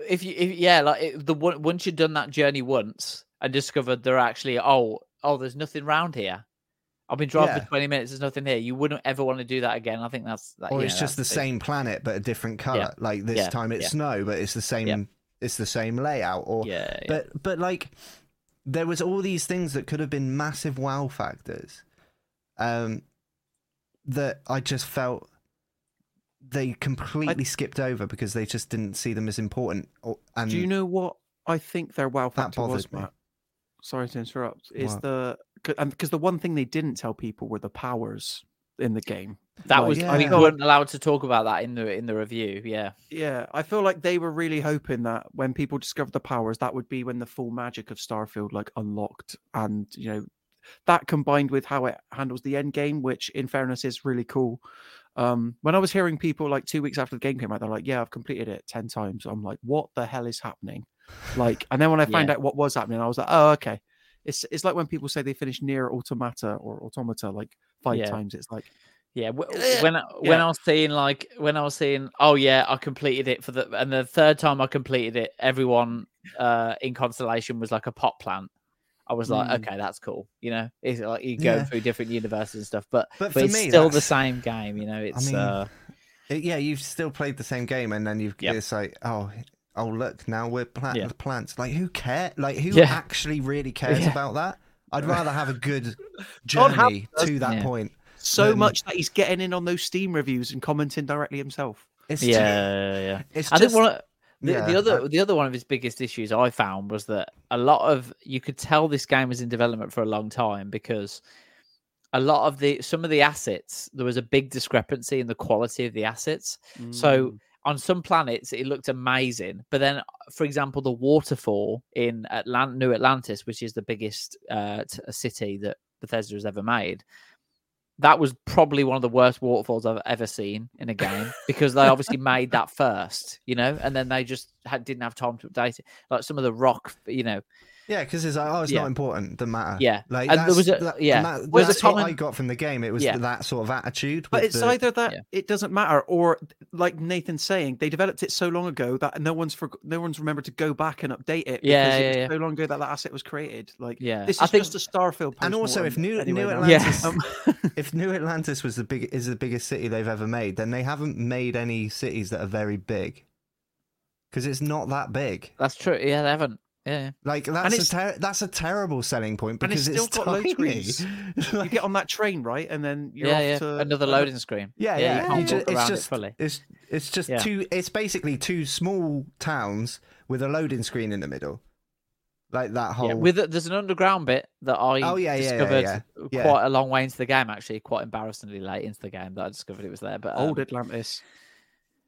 If you, if, yeah, like it, the once you've done that journey once and discovered there actually oh oh there's nothing round here. I've been driving Yeah. for twenty minutes. There's nothing here. You wouldn't ever want to do that again. I think that's that, or yeah, it's just the that's same planet but a different color like this Yeah. time it's Yeah. snow but it's the same it's the same layout or Yeah, yeah. but but like there was all these things that could have been massive wow factors um that i just felt they completely skipped over because they just didn't see them as important or, and Do you know what I think their wow That factor was, bothered me. Matt? Sorry to interrupt. Is What? the because the one thing they didn't tell people were the powers in the game. that Like, was Yeah. we weren't allowed to talk about that in the in the review. Yeah, Yeah, I feel like they were really hoping that when people discovered the powers, that would be when the full magic of Starfield like unlocked, and you know that combined with how it handles the end game, which in fairness is really cool. Um, when I was hearing people like two weeks after the game came out, they're like, "Yeah, I've completed it ten times." I'm like, "What the hell is happening?" Like, and then when I found Yeah. out what was happening, I was like, "Oh, okay." It's it's like when people say they finish NieR Automata or automata like five Yeah. times. It's like yeah. When I, when yeah. I was seeing like when I was seeing oh yeah I completed it for the and the third time I completed it, everyone uh in Constellation was like a pot plant. I was like, Mm. okay, that's cool. You know, it's like you go Yeah. through different universes and stuff, but But but, for it's me, still the same game. You know, it's mean, uh It- yeah, you've still played the same game, and then you've Yep. it's like, oh, oh, look, now we're plant Yeah. the plants. Like, who care? Like, who Yeah. actually really cares Yeah. about that? I'd rather have a good journey does- to that Yeah. point. so Then- much that he's getting in on those Steam reviews and commenting directly himself. It's yeah, ju- yeah, yeah. it's I just think one of, the, yeah, the other I- the other one of his biggest issues I found was that a lot of you could tell this game was in development for a long time because a lot of the some of the assets there was a big discrepancy in the quality of the assets. So Mm. On some planets it looked amazing, but then for example the waterfall in Atlant- New Atlantis, which is the biggest uh, t- city that Bethesda has ever made, that was probably one of the worst waterfalls I've ever seen in a game because they obviously made that first, you know, and then they just had, didn't have time to update it. Like some of the rock, you know, yeah, because it's like, oh, it's Yeah. not important. Doesn't matter. Yeah. like And there was a- that, yeah. that, There was a that's what I got from the game. It was Yeah. that sort of attitude. But it's the- either that Yeah. it doesn't matter, or like Nathan's saying, they developed it so long ago that no one's for, no one's remembered to go back and update it. Yeah, because yeah, it's yeah. so long ago that that asset was created. Like, Yeah. this I is think- just a Starfield. And also, if New anyway New. Atlantis, Yeah. Um, if New Atlantis was the big is the biggest city they've ever made, then they haven't made any cities that are very big. Because it's not that big. that's true. Yeah, they haven't. Yeah, Like that's a ter- that's a terrible selling point point and it's because still got load tiny. screens. you get on that train, right, and then you're yeah, off yeah. to Another loading screen. Yeah, you yeah. can't you ju- walk it's around just it fully. it's it's just Yeah. two. It's basically two small towns with a loading screen in the middle, like that whole. Yeah, with it, there's an underground bit that I Oh, yeah, yeah, yeah, discovered yeah. Yeah. quite a long way into the game. Actually, quite embarrassingly late into the game that I discovered it was there. But um, old Atlantis.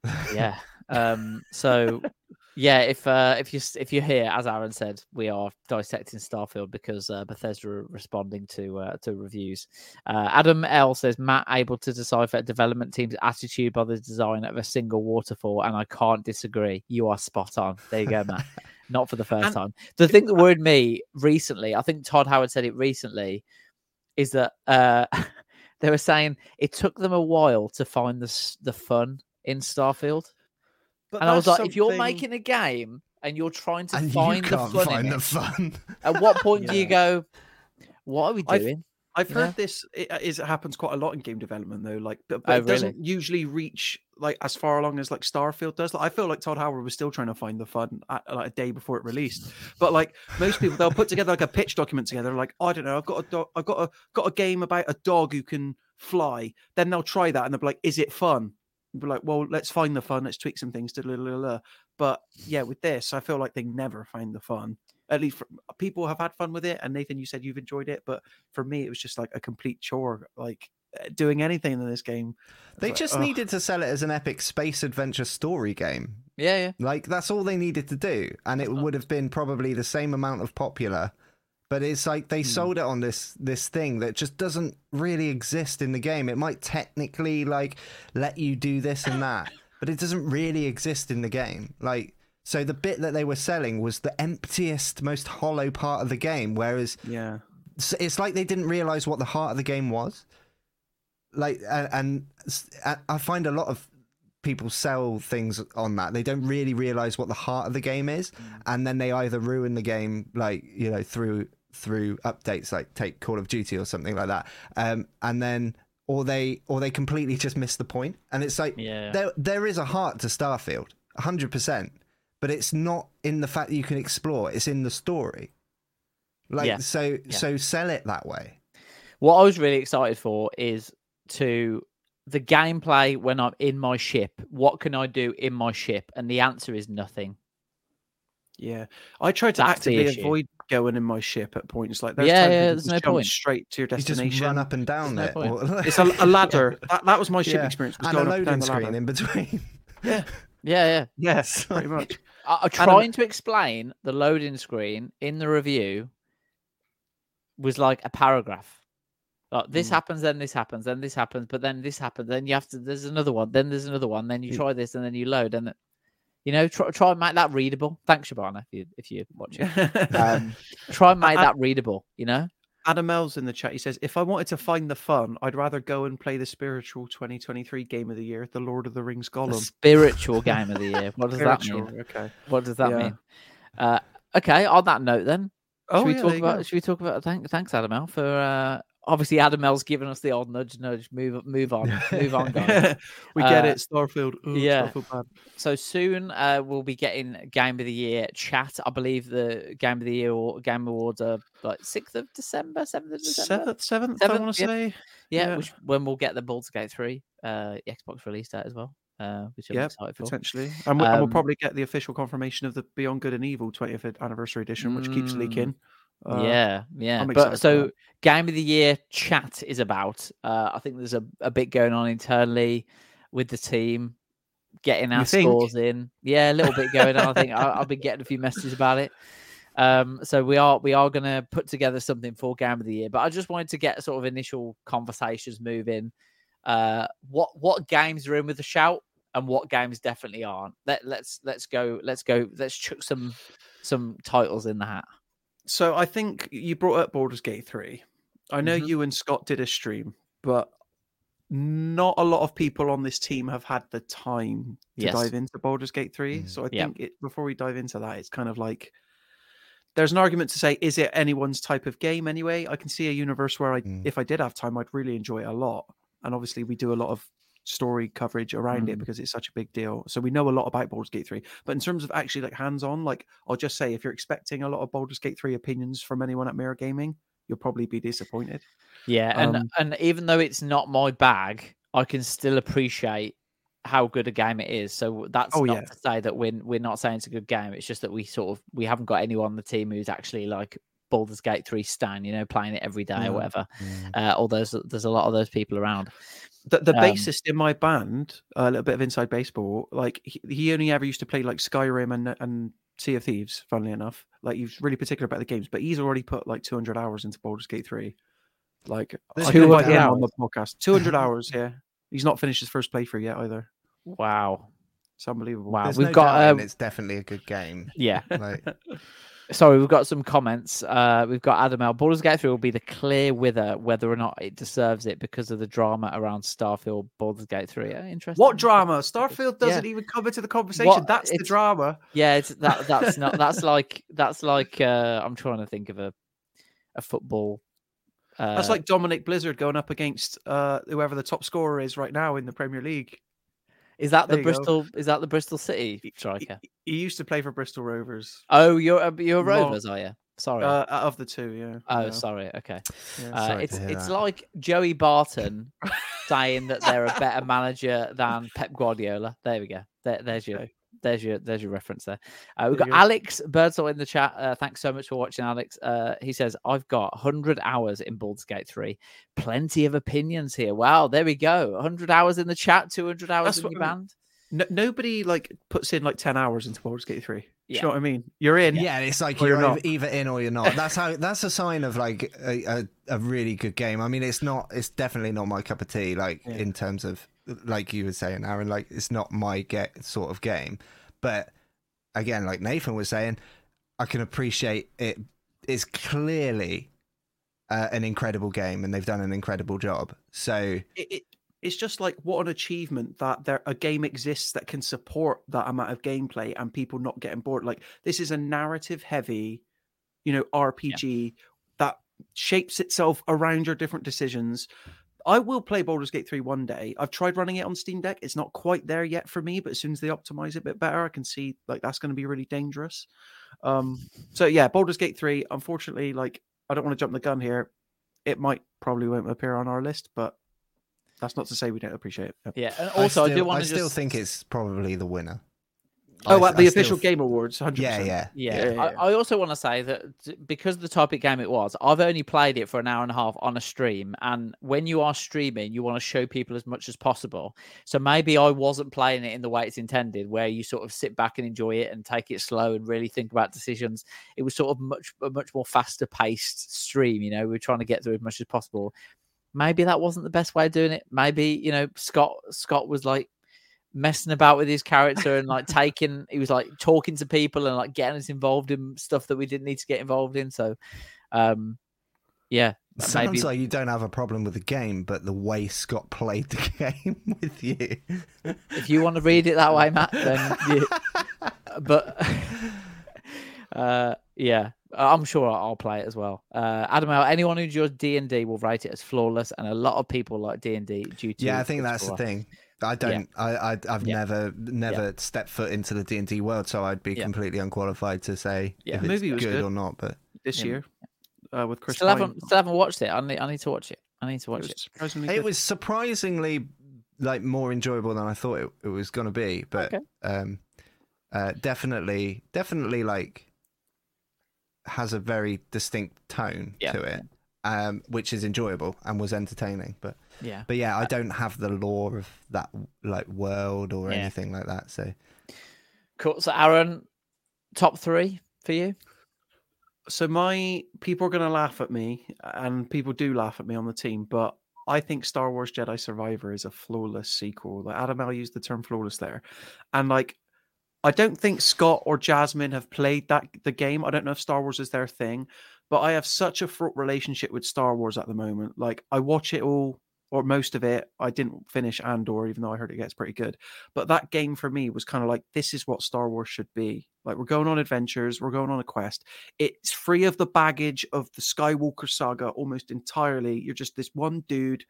yeah. Um, so yeah, if uh, if you if you're here, as Aaron said, we are dissecting Starfield because uh, Bethesda are responding to uh, to reviews. Uh, Adam L says Matt able to decipher a development team's attitude by the design of a single waterfall, and I can't disagree. You are spot on. There you go, Matt. Not for the first And- time. The thing that worried me recently, I think Todd Howard said it recently, is that uh, they were saying it took them a while to find the the fun in Starfield. But And I was that's like, if you're making a game and you're trying to and find you the can't fun find in the fun. at what point do you go, "What are we I've- doing?" I've heard know? this it, uh, is it happens quite a lot in game development though. Like, but, Oh, it really? doesn't usually reach like as far along as like Starfield does. Like, I feel like Todd Howard was still trying to find the fun at, like a day before it released. But like most people, they'll put together like a pitch document together. Like, I don't know, I've got a dog, I've got a got a game about a dog who can fly, then they'll try that and they'll be like, "Is it fun?" And be like, "Well, let's find the fun. Let's tweak some things." da, da, da, da." But yeah, with this, I feel like they never find the fun. At least for, people have had fun with it. And Nathan, you said you've enjoyed it, but for me, it was just like a complete chore. Like uh, doing anything in this game. They like, just ugh. needed to sell it as an epic space adventure story game. Yeah, yeah. Like that's all they needed to do, and it would have been probably the same amount of popular. But it's like they hmm. sold it on this this thing that just doesn't really exist in the game. It might technically like let you do this and that, but it doesn't really exist in the game. Like so, the bit that they were selling was the emptiest, most hollow part of the game. Whereas Yeah. it's like they didn't realize what the heart of the game was. Like, and, and I- I find a lot of people sell things on that. They don't really realize what the heart of the game is, hmm. and then they either ruin the game, like you know, through through updates, like take Call of Duty or something like that, um, and then or they or they completely just miss the point. And it's like Yeah. there there is a heart to Starfield, hundred percent, but it's not in the fact that you can explore. It's in the story. Like Yeah. so Yeah. so sell it that way. What I was really excited for is to the gameplay when I'm in my ship. What can I do in my ship? And the answer is nothing. Yeah, I tried to That's actively avoid going in my ship at points. Like, there's Yeah, times yeah, there's just no jump point. straight to your destination. You just destination. run up and down There's it. no or- It's a, a ladder. That, that was my ship Yeah. experience. Was and a going up and down loading the screen ladder. in between. Yeah. Yeah, yeah. Yes, pretty much. I, I And trying to explain the loading screen in the review was like a paragraph. Like Mm. this happens, then this happens, then this happens, but then this happens, then you have to. There's another one, then there's another one, then you try this, and then you load, and you know, try try and make that readable. Thanks, Shabana, if you if you watch it. Um, try and make that readable. You know, Adam L's in the chat. He says, "If I wanted to find the fun, I'd rather go and play the spiritual 2023 game of the year, the Lord of the Rings the spiritual game of the year. What does that mean? Okay. What does that Yeah. mean? Uh, okay, on that note, then Oh, should we yeah, talk about? Should we talk about? Thank, thanks, Adam Adamel, for uh, obviously Adam L's given us the old nudge, nudge. Move, move on, move on, guys. we get Uh, it. Starfield. Ooh, yeah. Starfield. So soon uh, we'll be getting Game of the Year chat. I believe the Game of the Year or Game Awards are like sixth of December, seventh of December. Seventh, seventh, I want to yep. say. Yeah, yeah. which when we'll get the Baldur's Gate three uh, Xbox release date as well, uh, which for. potentially. And, we, and we'll Um, probably get the official confirmation of the Beyond Good and Evil 20th anniversary edition, which keeps Mm, leaking. Uh, yeah, yeah. But so game of the year chat is about. Uh, I think there's a, a bit going on internally with the team, getting our You think? scores in. Yeah, a little bit going on. I think I, I've been getting a few messages about it. Um, so we are we are going to put together something for game of the year. But I just wanted to get sort of initial conversations moving. Uh, what what games are in with the shout and what games definitely aren't. Let let's let's go let's go let's chuck some some titles in the hat. So I think you brought up Baldur's Gate 3. I know Mhm. you and Scott did a stream, but not a lot of people on this team have had the time to Yes. dive into Baldur's Gate 3. Mm. So I Yeah. think it, before we dive into that, it's kind of like there's an argument to say, is it anyone's type of game anyway? I can see a universe where I, Mm. if I did have time, I'd really enjoy it a lot. And obviously, we do a lot of story coverage around it Mm. because it's such a big deal. So we know a lot about Baldur's Gate 3. But in terms of actually like hands on, like I'll just say if you're expecting a lot of Baldur's Gate 3 opinions from anyone at Mirror Gaming, you'll probably be disappointed. Yeah, and Um, and even though it's not my bag, I can still appreciate how good a game it is. So that's Oh, not yeah. to say that we're we're not saying it's a good game. It's just that we sort of we haven't got anyone on the team who's actually like Baldur's Gate three stan, you know, playing it every day Yeah. or whatever. Uh, although there's, there's a lot of those people around. The, the Um, bassist in my band, a little bit of inside baseball, like he, he only ever used to play like Skyrim and and Sea of Thieves. Funnily enough, like he's really particular about the games, but he's already put like 200 hours into Baldur's Gate 3. Like There's I could invite 200 him on the podcast. 200 hours, yeah. He's not finished his first playthrough yet either. Wow, It's unbelievable. wow. There's We've no got doubting uh, it's definitely a good game. yeah. Like, Sorry, we've got some comments. Uh, we've got Adam L. Baldur's Gate 3 will be the clear wither whether or not it deserves it because of the drama around Starfield Baldur's Gate 3. Yeah, interesting. What drama? Starfield doesn't even come into the conversation. What- That's the drama. Yeah, it's that that's not that's like that's like uh I'm trying to think of a a football uh That's like Dominic Blizzard going up against uh, whoever the top scorer is right now in the Premier League. Is that the there you go. Bristol is that the Bristol City He- striker? He, he used to play for Bristol Rovers. Oh, you're uh, you're Long- Rovers, are you? Sorry. Uh, of the two, yeah. oh, yeah. sorry. Okay. Yeah. Uh, Sorry it's it's that. like Joey Barton saying that they're a better manager than Pep Guardiola. There we go. There, there's you. Okay. There's your there's your reference there. Uh, we've There got. Alex Birdsall in the chat. Uh, thanks so much for watching, Alex. Uh, he says I've got 100 hours in Baldur's Gate 3. Plenty of opinions here. Wow, there we go. 100 hours in the chat, 200 hours That's in what your I mean. band. No, nobody like puts in like ten hours into Baldur's Gate three. Do Yeah. You know what I mean? You're in. Yeah, it's like you're, you're either- either in or you're not. That's how. That's a sign of like a, a, a really good game. I mean, it's not. It's definitely not my cup of tea. Like Yeah. in terms of like you were saying, Aaron. Like it's not my get sort of game. But again, like Nathan was saying, I can appreciate it. It's clearly uh, an incredible game, and they've done an incredible job. So It, it, it's just like what an achievement that there a game exists that can support that amount of gameplay and people not getting bored. Like this is a narrative heavy, you know, RPG that shapes itself around your different decisions. I will play Baldur's Gate 3 one day. I've tried running it on Steam Deck. It's not quite there yet for me, but as soon as they optimize it a bit better, I can see like that's going to be really dangerous. Um, so yeah, Baldur's Gate 3, unfortunately, like I don't want to jump the gun here. It might probably won't appear on our list, but that's not to say we don't appreciate it. Yeah, and also I, still, do want I to still just think it's probably the winner. Oh, I- at the I official f- Game Awards, 100%. Yeah, yeah. Yeah, yeah, I, I also want to say that because of the type of game it was, I've only played it for an hour and a half on a stream. And when you are streaming, you want to show people as much as possible. So maybe I wasn't playing it in the way it's intended, where you sort of sit back and enjoy it and take it slow and really think about decisions. It was sort of much a much more faster paced stream. You know, we are trying to get through as much as possible. Maybe that wasn't the best way of doing it. Maybe you know Scott Scott was like messing about with his character and like taking he was like talking to people and like getting us involved in stuff that we didn't need to get involved in so um yeah Sounds maybe like you don't have a problem with the game, but the way Scott played the game with you. if you want to read it that way matt then you, but uh yeah i'm sure i'll play it as well uh adam anyone who enjoys d&d will rate it as flawless and a lot of people like d&d due to Yeah, I think that's the thing. I don't. I, I I've Yeah. never never stepped foot into the D and D world, so I'd be Yeah. completely unqualified to say Yeah. if The it's was good, good. or not. But This Yeah. year uh, with Chris still Pine. haven't still haven't watched it i need, I need to watch it i need to It watch was it it was surprisingly like more enjoyable than I thought it, it was going to be. But Okay. um, uh, definitely, definitely like has a very distinct tone Yeah. to it, um, which is enjoyable and was entertaining. But yeah. But yeah, I don't have the lore of that like world or Yeah. anything like that. So. Cool. So aaron top three for you? So my people are going to laugh at me and people do laugh at me on the team but i think star wars jedi survivor is a flawless sequel. Like adam l used the term flawless there. And like i don't think scott or jasmine have played that the game. I don't know if star wars is their thing but i have such a fraught relationship with star wars at the moment. Like i watch it all or most of it i didn't finish andor even though i heard it gets pretty good but that game for me was kind of like this is what star wars should be like we're going on adventures we're going on a quest it's free of the baggage of the Skywalker saga almost entirely. You're just this one dude,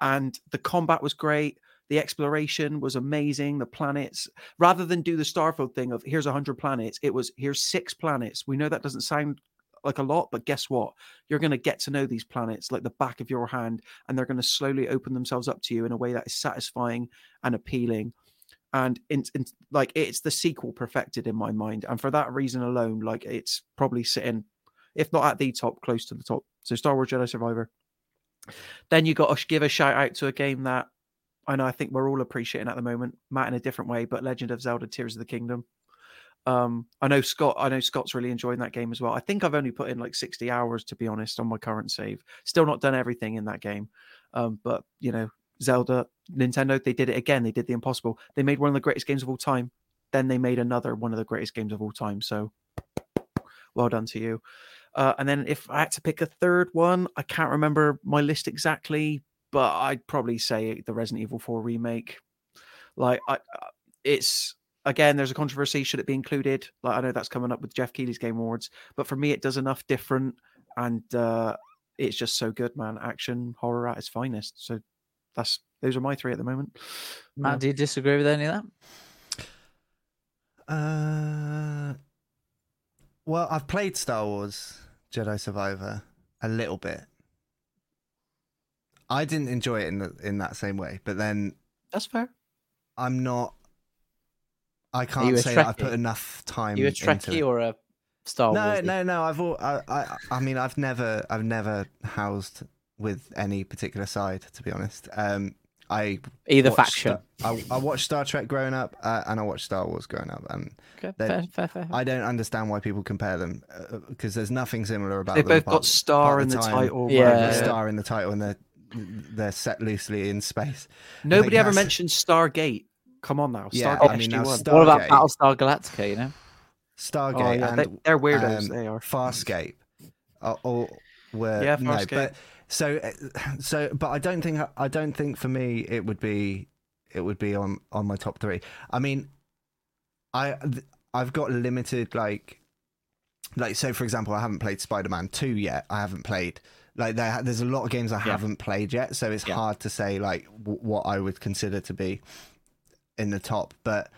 and the combat was great. The exploration was amazing. The planets, rather than do the Starfield thing of here's a hundred planets, it was here's six planets. We know that doesn't sound like a lot, but guess what? You're going to get to know these planets like the back of your hand, and they're going to slowly open themselves up to you in a way that is satisfying and appealing. And in, in like it's the sequel perfected in my mind and for that reason alone like it's probably sitting if not at the top close to the top. So star wars jedi survivor. Then you got to give a shout out to a game that i know i think we're all appreciating at the moment matt in a different way but legend of zelda tears of the kingdom um i know scott i know scott's really enjoying that game as well i think i've only put in like 60 hours to be honest on my current save still not done everything in that game um but you know Zelda, Nintendo, they did it again. They did the impossible. They made one of the greatest games of all time. Then they made another one of the greatest games of all time. So well done to you. Uh, and then if I had to pick a third one, I can't remember my list exactly, but I'd probably say the Resident Evil 4 remake. Like, I, it's again, there's a controversy. Should it be included? Like, I know that's coming up with Geoff Keighley's Game Awards, but for me, it does enough different, and uh, it's just so good, man. Action horror at its finest. So that's those are my three at the moment. matt Yeah. do you disagree with any of that Uh, well, I've played Star Wars Jedi Survivor a little bit. I didn't enjoy it in the, in that same way, but then That's fair. I'm not. I can't say that I Trekkie? put enough time. you a into Trekkie it. or a Star no, Wars? no, no. No. I've all, I, I, I mean, I've never, I've never housed with any particular side. To be honest, um, I Either watched faction. Star- I, I watched Star Trek growing up, uh, and I watched Star Wars growing up, and Okay, they're- fair, fair, fair. I don't understand why people compare them because there's nothing similar about They them. both got star in the time- title. Yeah. Yeah. star in the title, and they're they're set loosely in space. Nobody ever that's- mentioned Stargate. Come on now. Yeah, Stargate I mean, now SG-1. What about Battlestar Galactica? You know, Stargate Oh, yeah, and they, they're weirdos. um, they are. Farscape, are all were Yeah, no, Farscape. but so uh, so, but I don't think I don't think for me it would be it would be on on my top three. I mean, I I've got limited like like so for example, I haven't played Spider Man two yet. I haven't played. Like there, there's a lot of games I Yeah. haven't played yet, so it's Yeah. hard to say like w- what I would consider to be in the top. But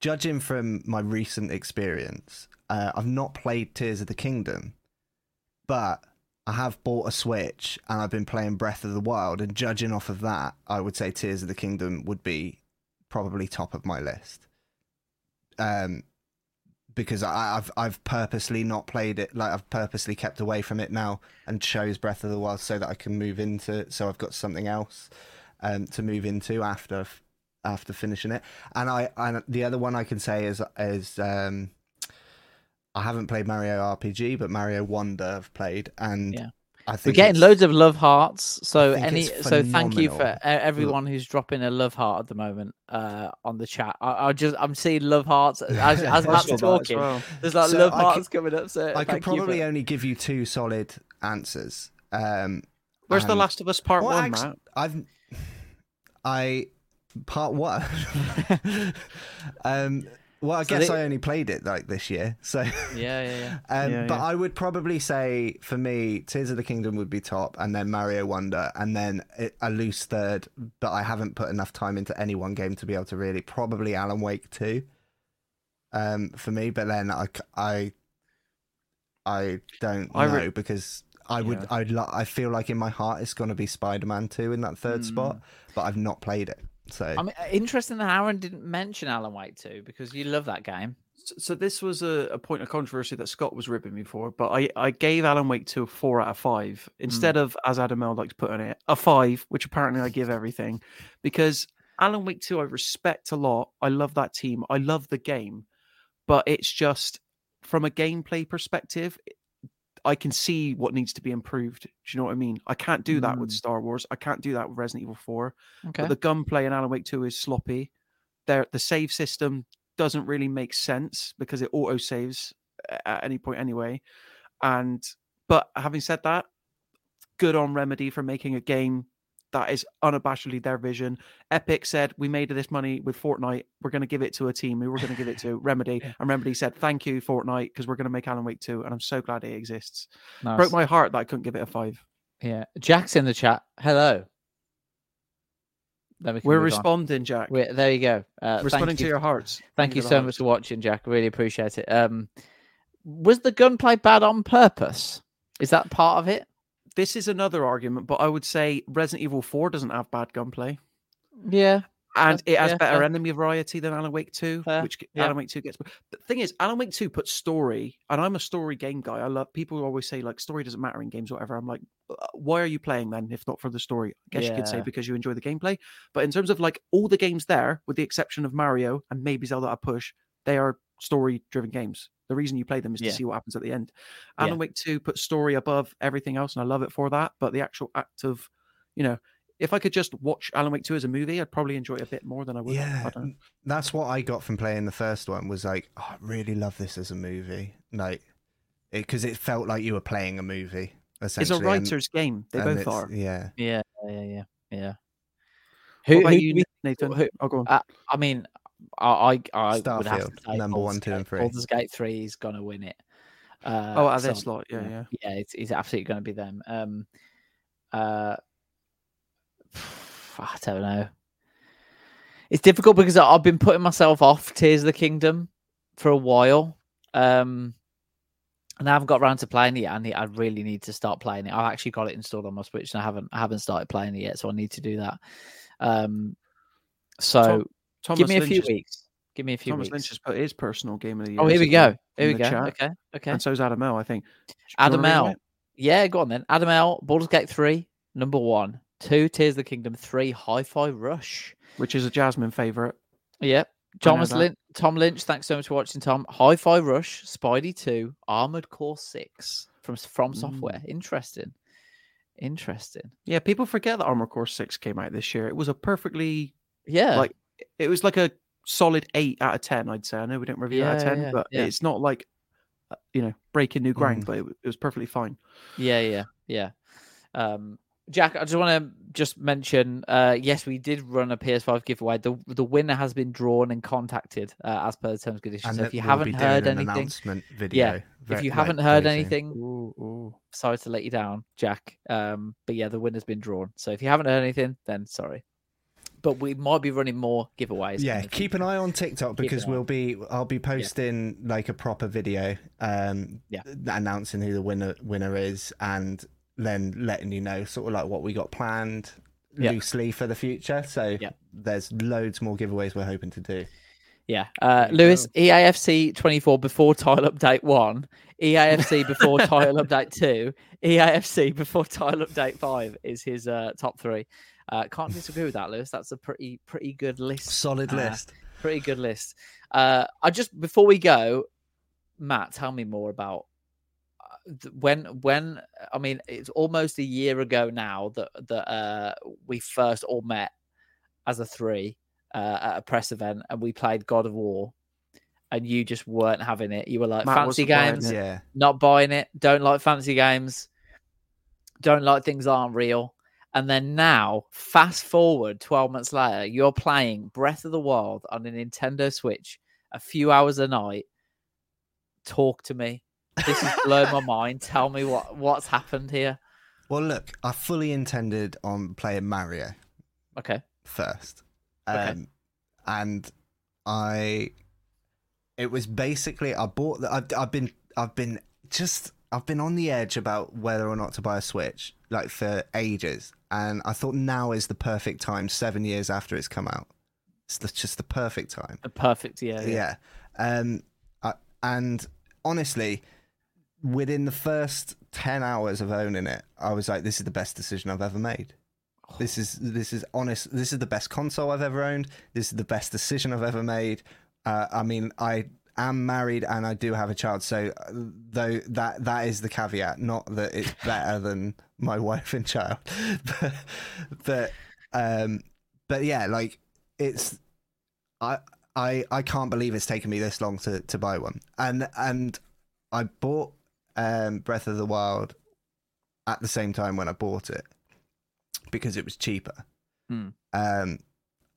judging from my recent experience, uh, I've not played Tears of the Kingdom, but I have bought a Switch and I've been playing Breath of the Wild. And judging off of that, I would say Tears of the Kingdom would be probably top of my list. Um, because I, I've I've purposely not played it, like I've purposely kept away from it now and chose Breath of the Wild so that I can move into. So I've got something else um, to move into after after finishing it. And I and the other one I can say is is um, I haven't played Mario RPG, but Mario Wonder I've played, and Yeah. I think we're getting loads of love hearts. So any, so thank you for everyone who's dropping a love heart at the moment uh, on the chat. I, I just I'm seeing love hearts as, as I Matt's saw that as talking. well. There's like So love I could- hearts coming up. So I could thank you for- probably only give you two solid answers. Um, Where's The Last of Us Part Well, One, actu- Matt? I've I part one. um, well, I So guess they- I only played it like this year, so. yeah, yeah, yeah. Um, Yeah, but yeah. I would probably say for me, Tears of the Kingdom would be top, and then Mario Wonder, and then a loose third. But I haven't put enough time into any one game to be able to really probably Alan Wake two. Um, for me, but then I, I, I don't I know because I would Yeah. I'd lo- I feel like in my heart it's going to be Spider Man two in that third spot, but I've not played it. So I mean, interesting that Aaron didn't mention Alan Wake 2 because you love that game. So, so this was a, a point of controversy that Scott was ripping me for, but I, I gave Alan Wake 2 a 4 out of 5 instead hmm. of, as Adam L likes to put on it, a 5, which apparently I give everything. Because Alan Wake 2 I respect a lot. I love that team. I love the game. But it's just, from a gameplay perspective, I can see what needs to be improved. Do you know what I mean? I can't do that with Mm. Star Wars. I can't do that with Resident Evil 4. Okay. But the gunplay in Alan Wake 2 is sloppy. There, the save system doesn't really make sense because it auto saves at any point anyway. And but having said that, good on Remedy for making a game that is unabashedly their vision. Epic said, "We made this money with Fortnite. We're going to give it to a team. We were going to give it to Remedy." And Remedy said, "Thank you, Fortnite, because we're going to make Alan Wake 2. And I'm so glad it exists. Nice. Broke my heart that I couldn't give it a five. Yeah. Jack's in the chat. Hello. We We're move on. responding, Jack. We're, there you go. Uh, thank responding to your hearts. Thank you so hearts. much for watching, Jack. Really appreciate it. Um, was the gunplay bad on purpose? Is that part of it? This is another argument, but I would say Resident Evil 4 doesn't have bad gunplay. Yeah. And it has yeah, better fair. enemy variety than Alan Wake 2, Fair, which yeah. Alan Wake 2 gets. The thing is, Alan Wake 2 puts story, and I'm a story game guy. I love people always say, like, story doesn't matter in games, or whatever. I'm like, "Uh, why are you playing then, if not for the story? I guess you could say because you enjoy the gameplay. But in terms of like all the games there, with the exception of Mario and maybe Zelda I push, they are story driven games. The reason you play them is Yeah. to see what happens at the end. Yeah. Alan Wake 2 puts story above everything else, and I love it for that. But the actual act of, you know, if I could just watch Alan Wake 2 as a movie, I'd probably enjoy it a bit more than I would. yeah, I don't- that's what I got from playing the first one. Was like, oh, I really love this as a movie, like because it, felt like you were playing a movie. It's Essentially, a and- writer's game. They and both are. Yeah, Yeah. Yeah. Yeah. Yeah. What Who, about who you, do Nathan? who- I'll go on. uh, I mean, I, I, I would have to Starfield, say number Baldur's one, two, and Gate- three. Baldur's Gate Three is gonna win it. Uh, oh, at so- this lot. Yeah, yeah. yeah, it's, it's absolutely going to be them. Um, uh, I don't know. It's difficult because I- I've been putting myself off Tears of the Kingdom for a while. Um, and I haven't got around to playing it. and I really need to start playing it. I've actually got it installed on my Switch, and I haven't I haven't started playing it yet, so I need to do that. Um, so Tom- give me a few Lynch weeks. Give me a few weeks. Thomas weeks. Lynch has put his personal game of the oh, year. Oh, here we go. Here we go. chat. Okay. Okay. And so's Adam L, I think. Adam L. Yeah, go on then. Adam L. Baldur's Gate 3, number one. Two, Tears of the Kingdom. Three, Hi Fi Rush. Which is a Jasmine favourite. Yep. Thomas. Lynch, Tom Lynch, thanks so much for watching, Tom. Hi Fi Rush, Spidey 2, Armored Core 6 from From mm. Software. Interesting. Interesting. Yeah, people forget that Armored Core 6 came out this year. It was a perfectly Yeah. like it was like a solid 8 out of 10, I'd say. I know we didn't review it out of 10, yeah, but yeah. it's not like uh, you know, breaking new ground, Mm. but it, it was perfectly fine. Yeah, yeah, yeah. Um, Jack, I just want to just mention. Uh, yes, we did run a PS5 giveaway. The the winner has been drawn and contacted uh, as per the terms and conditions. And so if you haven't heard an anything, announcement video yeah. very- if you like, haven't heard very soon. anything, sorry to let you down, Jack. Um, but yeah, the winner's been drawn. So if you haven't heard anything, then sorry. But we might be running more giveaways. Yeah, keep an eye on TikTok because we'll be I'll be posting like a proper video um Yeah. announcing who the winner winner is and then letting you know sort of like what we got planned Yeah. loosely for the future. So Yeah. there's loads more giveaways we're hoping to do. Yeah. Uh, Lewis, EAFC 24 before title update 1, EAFC before title update 2, EAFC before title update 5 is his uh, top three. Uh, can't disagree with that, Lewis. That's a pretty pretty good list. Solid Uh, list. Pretty good list. Uh, I just before we go, Matt, tell me more about uh, when when I mean it's almost a year ago now that that uh, we first all met as a three uh, at a press event and we played God of War, and you just weren't having it. You were like Matt fancy games. Yeah. not buying it. Don't like fancy games. Don't like things that aren't real. And then now, fast forward 12 months later, you're playing Breath of the Wild on a Nintendo Switch a few hours a night. Talk to me. This has blown my mind. Tell me what what's happened here. Well look, I fully intended on playing Mario Okay. first. Okay. Um, and I it was basically I bought the I've, I've been I've been just I've been on the edge about whether or not to buy a Switch like for ages and I thought now is the perfect time 7 years after it's come out. It's the, just the perfect time. A perfect, yeah. Yeah. Yeah. Um I, and honestly within the first 10 hours of owning it I was like this is the best decision I've ever made. This is this is honest. This is the best console I've ever owned. This is the best decision I've ever made. Uh, I mean, I am married and I do have a child, so uh, though that that is the caveat. Not that it's better than my wife and child, but but um, but yeah, like it's I I I can't believe it's taken me this long to to buy one, and and I bought um Breath of the Wild at the same time when I bought it because it was cheaper. Hmm. Um,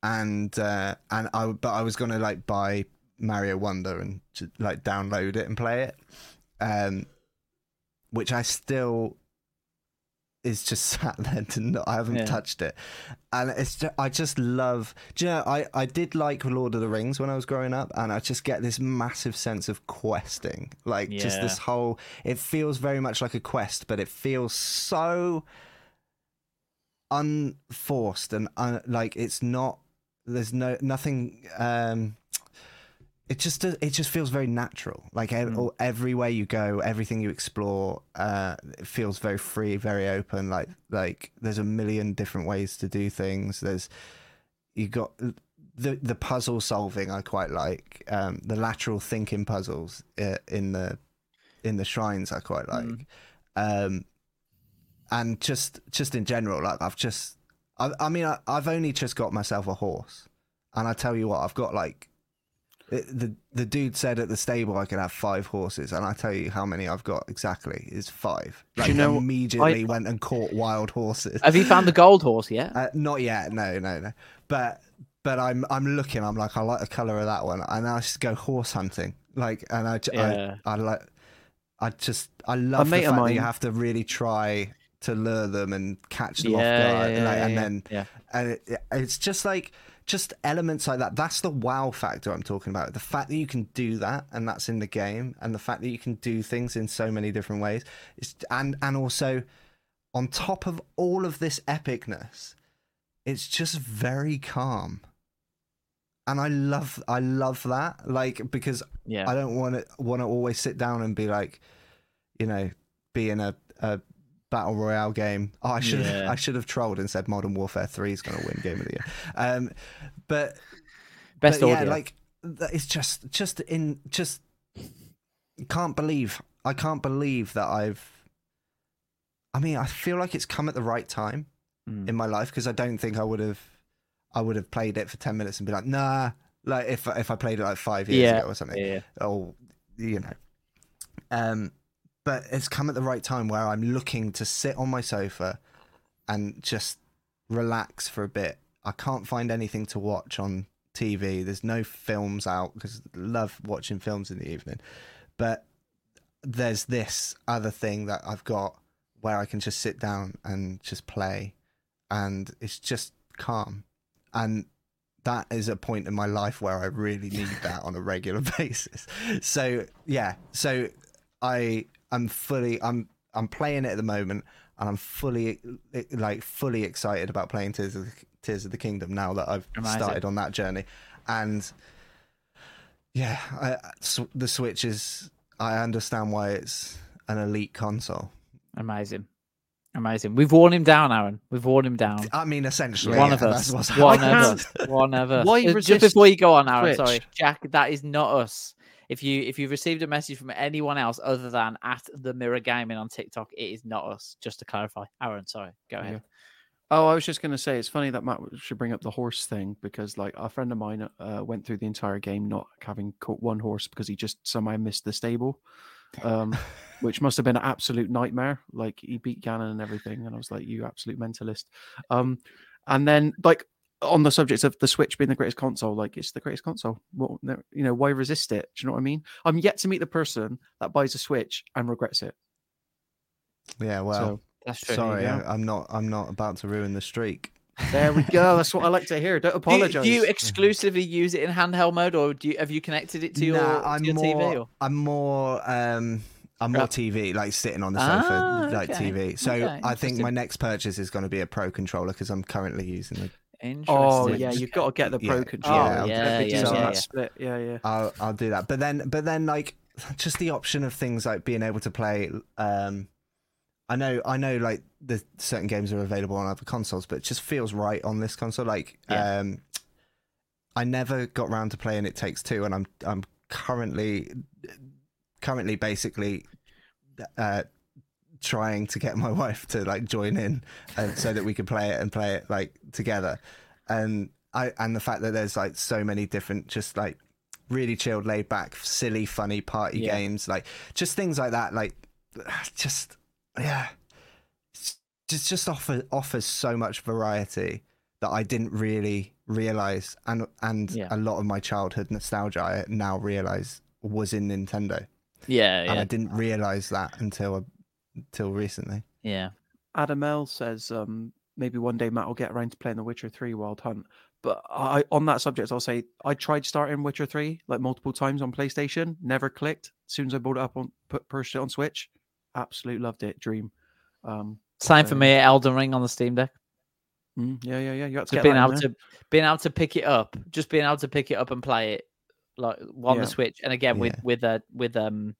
and uh, and I but I was gonna like buy Mario Wonder and ju- like download it and play it, um, which I still is just sat there to not. I haven't Yeah. touched it, and it's just, I just love. Do you know I I did like Lord of the Rings when I was growing up, and I just get this massive sense of questing, like just this whole. It feels very much like a quest, but it feels so unforced and un, like it's not there's no nothing um it just does- it just feels very natural. Like or everywhere you go everything you explore uh it feels very free very open. Like like there's a million different ways to do things. There's you got the the puzzle solving i quite like um the lateral thinking puzzles uh, in the in the shrines i quite like. Um and just just in general like i've just i, I mean I, i've only just got myself a horse. And i tell you what i've got like it, the the dude said at the stable I could have five horses, and I tell you how many I've got exactly is five. Like you know, immediately I- went and caught wild horses. Have you found the gold horse yet? Uh, not yet, no, no, no. But but I'm I'm looking. I'm like I like the color of that one, and I just go horse hunting. Like, and I Yeah. I, I like I just I love the fact that you have to really try to lure them and catch them Yeah, off guard, yeah, like, and then yeah. and it, it's just like just elements like that. That's the wow factor I'm talking about. The fact that you can do that and that's in the game, and the fact that you can do things in so many different ways. It's, and and also on top of all of this epicness, it's just very calm. And I love I love that. Like because Yeah. I don't want to want to always sit down and be like, you know, be in a, a battle royale game. Oh, I should have Yeah. I should have trolled and said Modern Warfare Three is going to win Game of the Year. Um, but Best but yeah, audio. like that- it's just just in just can't believe I can't believe that I've. I mean, I feel like it's come at the right time Mm. in my life because I don't think I would have I would have played it for ten minutes and be like, nah. Like if if I played it like five years Yeah, ago or something, yeah, or you know, um, but it's come at the right time where I'm looking to sit on my sofa and just relax for a bit. I can't find anything to watch on TV. There's no films out because I love watching films in the evening, but there's this other thing that I've got where I can just sit down and just play, and it's just calm, and that is a point in my life where I really need that on a regular basis. So yeah, so I I'm fully I'm I'm playing it at the moment, and I'm fully eh, like fully excited about playing Tears of the, Tears of the Kingdom now that I've Amazing. started on that journey, and yeah, I, s- the Switch is. I understand why it's an elite console. Amazing. Amazing. We've worn him down, Aaron. We've worn him down. I mean, essentially, One yeah, of us. that's what's One of happened. us. One of us. Why Just resist before you go on, Aaron, Twitch? sorry, Jack. That is not us. If you if you've received a message from anyone else other than at the Mirror Gaming on TikTok, it is not us. Just to clarify, Aaron. Sorry, go ahead. Oh, I was just going to say it's funny that Matt should bring up the horse thing because, like, a friend of mine uh, went through the entire game not having caught one horse because he just somehow missed the stable, um, which must have been an absolute nightmare. Like, he beat Ganon and everything, and I was like, "You absolute mentalist." Um, and then, like, on the subject of the Switch being the greatest console, like, it's the greatest console. Well, you know, why resist it? Do you know what I mean? I'm yet to meet the person that buys a Switch and regrets it. Yeah, well, So, That's true. sorry, yeah. I, I'm not. I'm not about to ruin the streak. there we go. That's what I like to hear. Don't Do you, apologize. do you exclusively use it in handheld mode, or do you have you connected it to your, Nah, I'm your more. TV? Or? I'm more. Um, I'm more. TV, like sitting on the sofa, Ah, like okay, TV. So okay, I think my next purchase is going to be a pro controller because I'm currently using the. Interesting. Oh yeah, you've got to get the pro Yeah, controller. yeah, Oh, yeah, yeah, Big yeah, deal yeah, yeah. split. Yeah, yeah. I'll I'll do that, but then but then like just the option of things like being able to play. Um, I know I know like the certain games are available on other consoles, but it just feels right on this console. Like Yeah. um, I never got round to playing It Takes Two, and I'm I'm currently currently basically uh, trying to get my wife to like join in, and so that we could play it and play it like together. And I and the fact that there's like so many different just like really chilled, laid back, silly, funny party Yeah. games, like just things like that. Like just yeah, just just offer offers so much variety that I didn't really realize, and and Yeah. a lot of my childhood nostalgia I now realize was in Nintendo, yeah, and I didn't realize that until until recently. yeah. Adam L says um, maybe one day Matt will get around to playing The Witcher Three Wild Hunt. But I, on that subject, I'll say I tried starting Witcher Three like multiple times on PlayStation, never clicked. As soon as I bought it up on put purchased it on Switch, absolute loved it. Dream. Um, Same for me. Elden Ring on the Steam Deck. mm, yeah, yeah, yeah. You got to Just get being able to being able to pick it up, just being able to pick it up and play it like on Yeah. the Switch, and again with Yeah. with uh, with um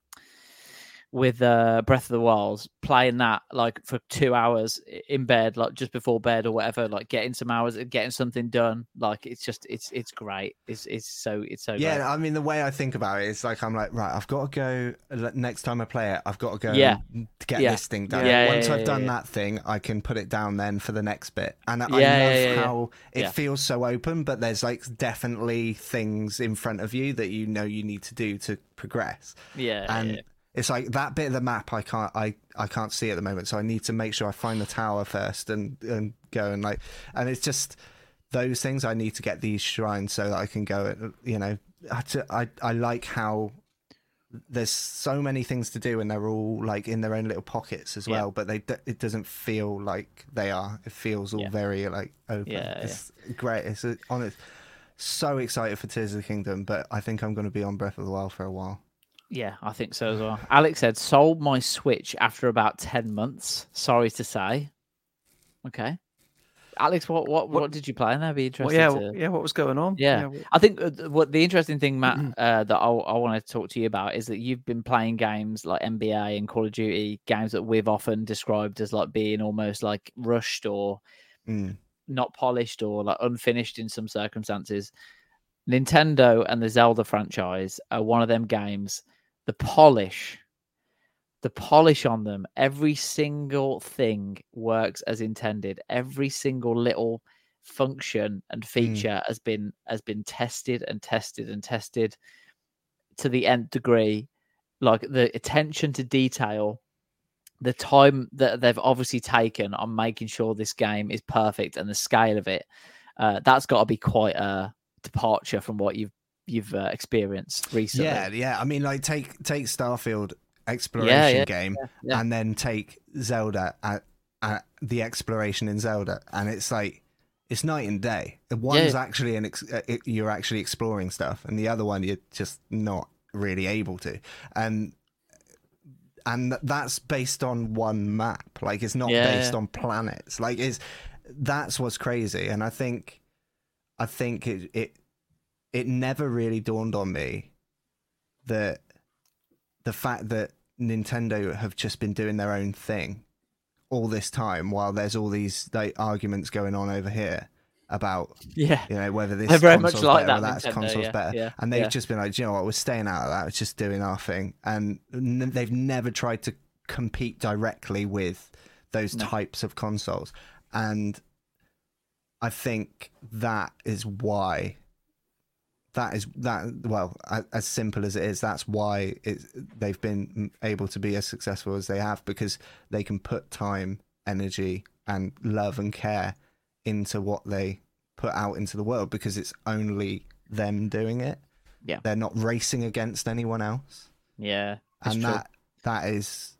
with uh Breath of the Wild, playing that like for two hours in bed, like just before bed or whatever, like getting some hours, and getting something done. Like it's just it's it's great. It's it's so it's so Yeah, great. I mean the way I think about it is like I'm like right, I've got to go next time I play it. I've got to go Yeah. get Yeah. this thing done. Yeah, Once I've done that thing, I can put it down then for the next bit. And I love how it feels so open, but there's like definitely things in front of you that you know you need to do to progress. Yeah, and yeah. It's like that bit of the map I can't I, I can't see at the moment, so I need to make sure I find the tower first and and go and like and it's just those things I need to get these shrines so that I can go. and, You know, I, I I like how there's so many things to do and they're all like in their own little pockets as Yeah. well but they it doesn't feel like they are it feels all Yeah. very like open Yeah, it's great it's honest so excited for tears of the kingdom but i think i'm going to be on breath of the wild for a while Yeah, I think so as well. Alex said, sold my Switch after about 10 months. Sorry to say. Okay. Alex, what what, what, did you play in there? Be Well, interested yeah, to... yeah. What was going on? Yeah, what- I think uh, what the interesting thing, Matt, uh, that I, I want to talk to you about is that you've been playing games like NBA and Call of Duty, games that we've often described as like being almost like rushed or Mm. not polished or like unfinished in some circumstances. Nintendo and the Zelda franchise are one of them games. The polish, the polish on them, every single thing works as intended. Every single little function and feature has been has been tested and tested and tested to the nth degree. Like the attention to detail, the time that they've obviously taken on making sure this game is perfect and the scale of it, uh, that's got to be quite a departure from what you've you've uh, experienced recently. yeah yeah i mean like take take starfield exploration yeah, game yeah, yeah. and then take zelda at, at the exploration in zelda and it's like it's night and day one's Yeah. actually an ex- uh, it, you're actually exploring stuff and the other one you're just not really able to and and that's based on one map like it's not Yeah, based yeah. on planets like is that's what's crazy and i think i think it it it never really dawned on me that the fact that nintendo have just been doing their own thing all this time while there's all these like arguments going on over here about Yeah. you know whether this They're very much like better or that, that Nintendo, console's yeah, better yeah, and they've yeah. just been like "Do you know what we're staying out of that it's just doing our thing and n- they've never tried to compete directly with those No. types of consoles and i think that is why that is that well as simple as it is that's why it's, they've been able to be as successful as they have because they can put time energy and love and care into what they put out into the world because it's only them doing it Yeah. they're not racing against anyone else Yeah. and true. that that is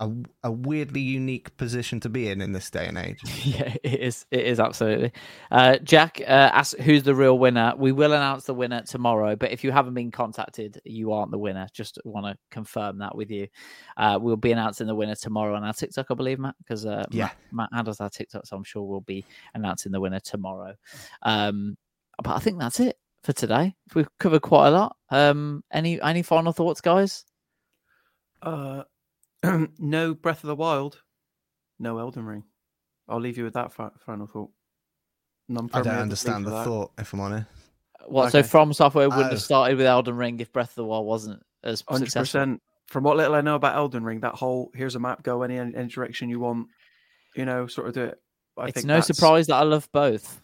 a, a weirdly unique position to be in in this day and age yeah, it is. It is absolutely. Uh, Jack uh, asks who's the real winner. We will announce the winner tomorrow, but if you haven't been contacted, you aren't the winner. Just want to confirm that with you. Uh, we'll be announcing the winner tomorrow on our TikTok, I believe, Matt, because uh, Yeah. Matt, Matt handles our TikTok, so I'm sure we'll be announcing the winner tomorrow. Um, but I think that's it for today. We've covered quite a lot. Um, any any final thoughts, guys? Uh, no Breath of the Wild, no Elden Ring. I'll leave you with that fi- final thought. None i don't understand the that. thought if i'm honest What? So From Software wouldn't Oh. have started with Elden Ring if Breath of the Wild wasn't as Hundred successful. percent. From what little I know about Elden Ring, that whole here's a map, go any any direction you want. You know, sort of do it. I it's think no that's- surprise that I love both.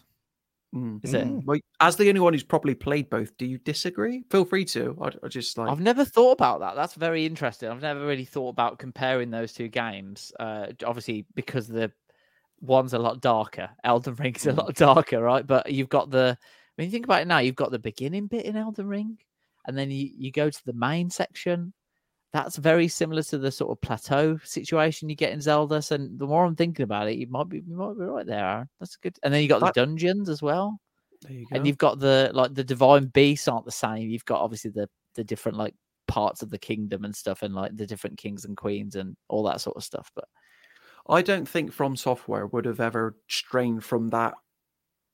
Mm. Is it? Well, as the only one who's probably played both, do you disagree? Feel free to. I, I just like. I've never thought about that. That's very interesting. I've never really thought about comparing those two games. Uh, obviously, because the one's a lot darker. Elden Ring's a lot darker, right? But you've got the. When you think about it now, you've got the beginning bit in Elden Ring, and then you, you go to the main section. That's very similar to the sort of plateau situation you get in Zelda. So the more I'm thinking about it, you might be you might be right there, Aaron. That's good. And then you got That- the dungeons as well. there you go. and you've got the like the divine beasts aren't the same you've got obviously the the different like parts of the kingdom and stuff and like the different kings and queens and all that sort of stuff but I don't think From Software would have ever strained from that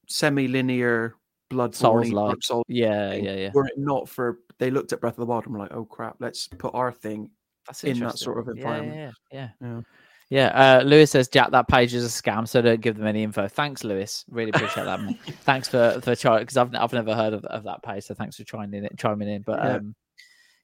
semi-linear blood souls like Soul yeah thing, yeah yeah were it not for they looked at Breath of the Wild and were like, oh crap, let's put our thing that's in that sort of environment. yeah yeah, Yeah. yeah. Uh, Lewis says, Jack, that page is a scam, so don't give them any info. Thanks, Lewis. Really appreciate that. man. thanks for for trying because I've I've never heard of, of that page, so thanks for chiming in. it, Chiming in, but Yeah. um,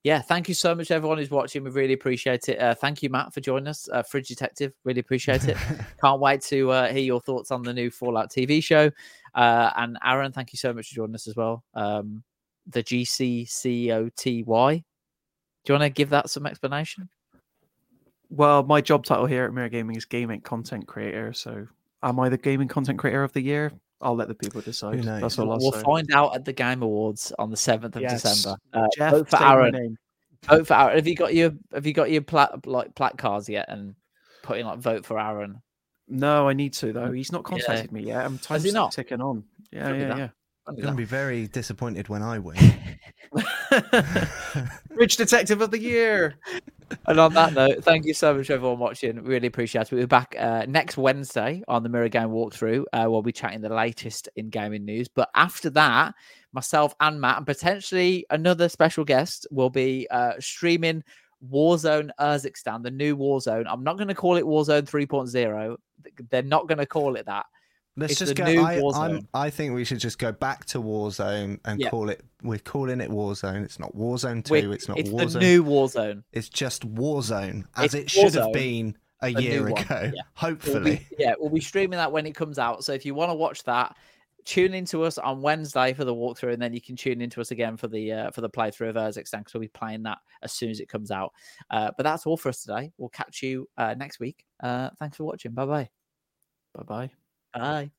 yeah, thank you so much, everyone who's watching. We really appreciate it. Uh, thank you, Matt, for joining us. Uh, Fridge Detective, really appreciate it. Can't wait to uh, hear your thoughts on the new Fallout TV show. Uh, and Aaron, thank you so much for joining us as well. Um, the GCCOTY. Do you want to give that some explanation? Well, my job title here at Mirror Gaming is gaming content creator. So, am I the gaming content creator of the year? I'll let the people decide. knows? That's all I'll we'll say. find out at the Game Awards on the 7th of Yes. December. Uh, Geoff, vote for Aaron. vote for Aaron. Have you got your Have you got your plat like plat cards yet? And putting like vote for Aaron. No, I need to though. He's not contacted me yet. I'm Has he not? ticking on. Yeah, yeah, yeah. I'm going to be very disappointed when I win. Rich Detective of the Year. And on that note, thank you so much everyone watching. Really appreciate it. We'll be back uh, next Wednesday on the Mirror Game walkthrough. Uh, we'll be chatting the latest in gaming news. But after that, myself and Matt, and potentially another special guest, will be uh, streaming Warzone Urzikstan, the new Warzone. I'm not going to call it Warzone 3.0. They're not going to call it that. Let's It's just go. I, I'm, I think we should just go back to Warzone and Yeah. call it. We're calling it Warzone. It's not Warzone 2 We're- it's not it's Warzone. the new Warzone. It's just Warzone, as It's it should have been a, a year ago. yeah. We'll Hopefully. be, yeah, we'll be streaming that when it comes out. So if you want to watch that, tune into us on Wednesday for the walkthrough, and then you can tune into us again for the uh, for the playthrough of Urzikstan because we'll be playing that as soon as it comes out. Uh, but that's all for us today. We'll catch you uh, next week. Uh, thanks for watching. Bye bye. Bye bye. Bye.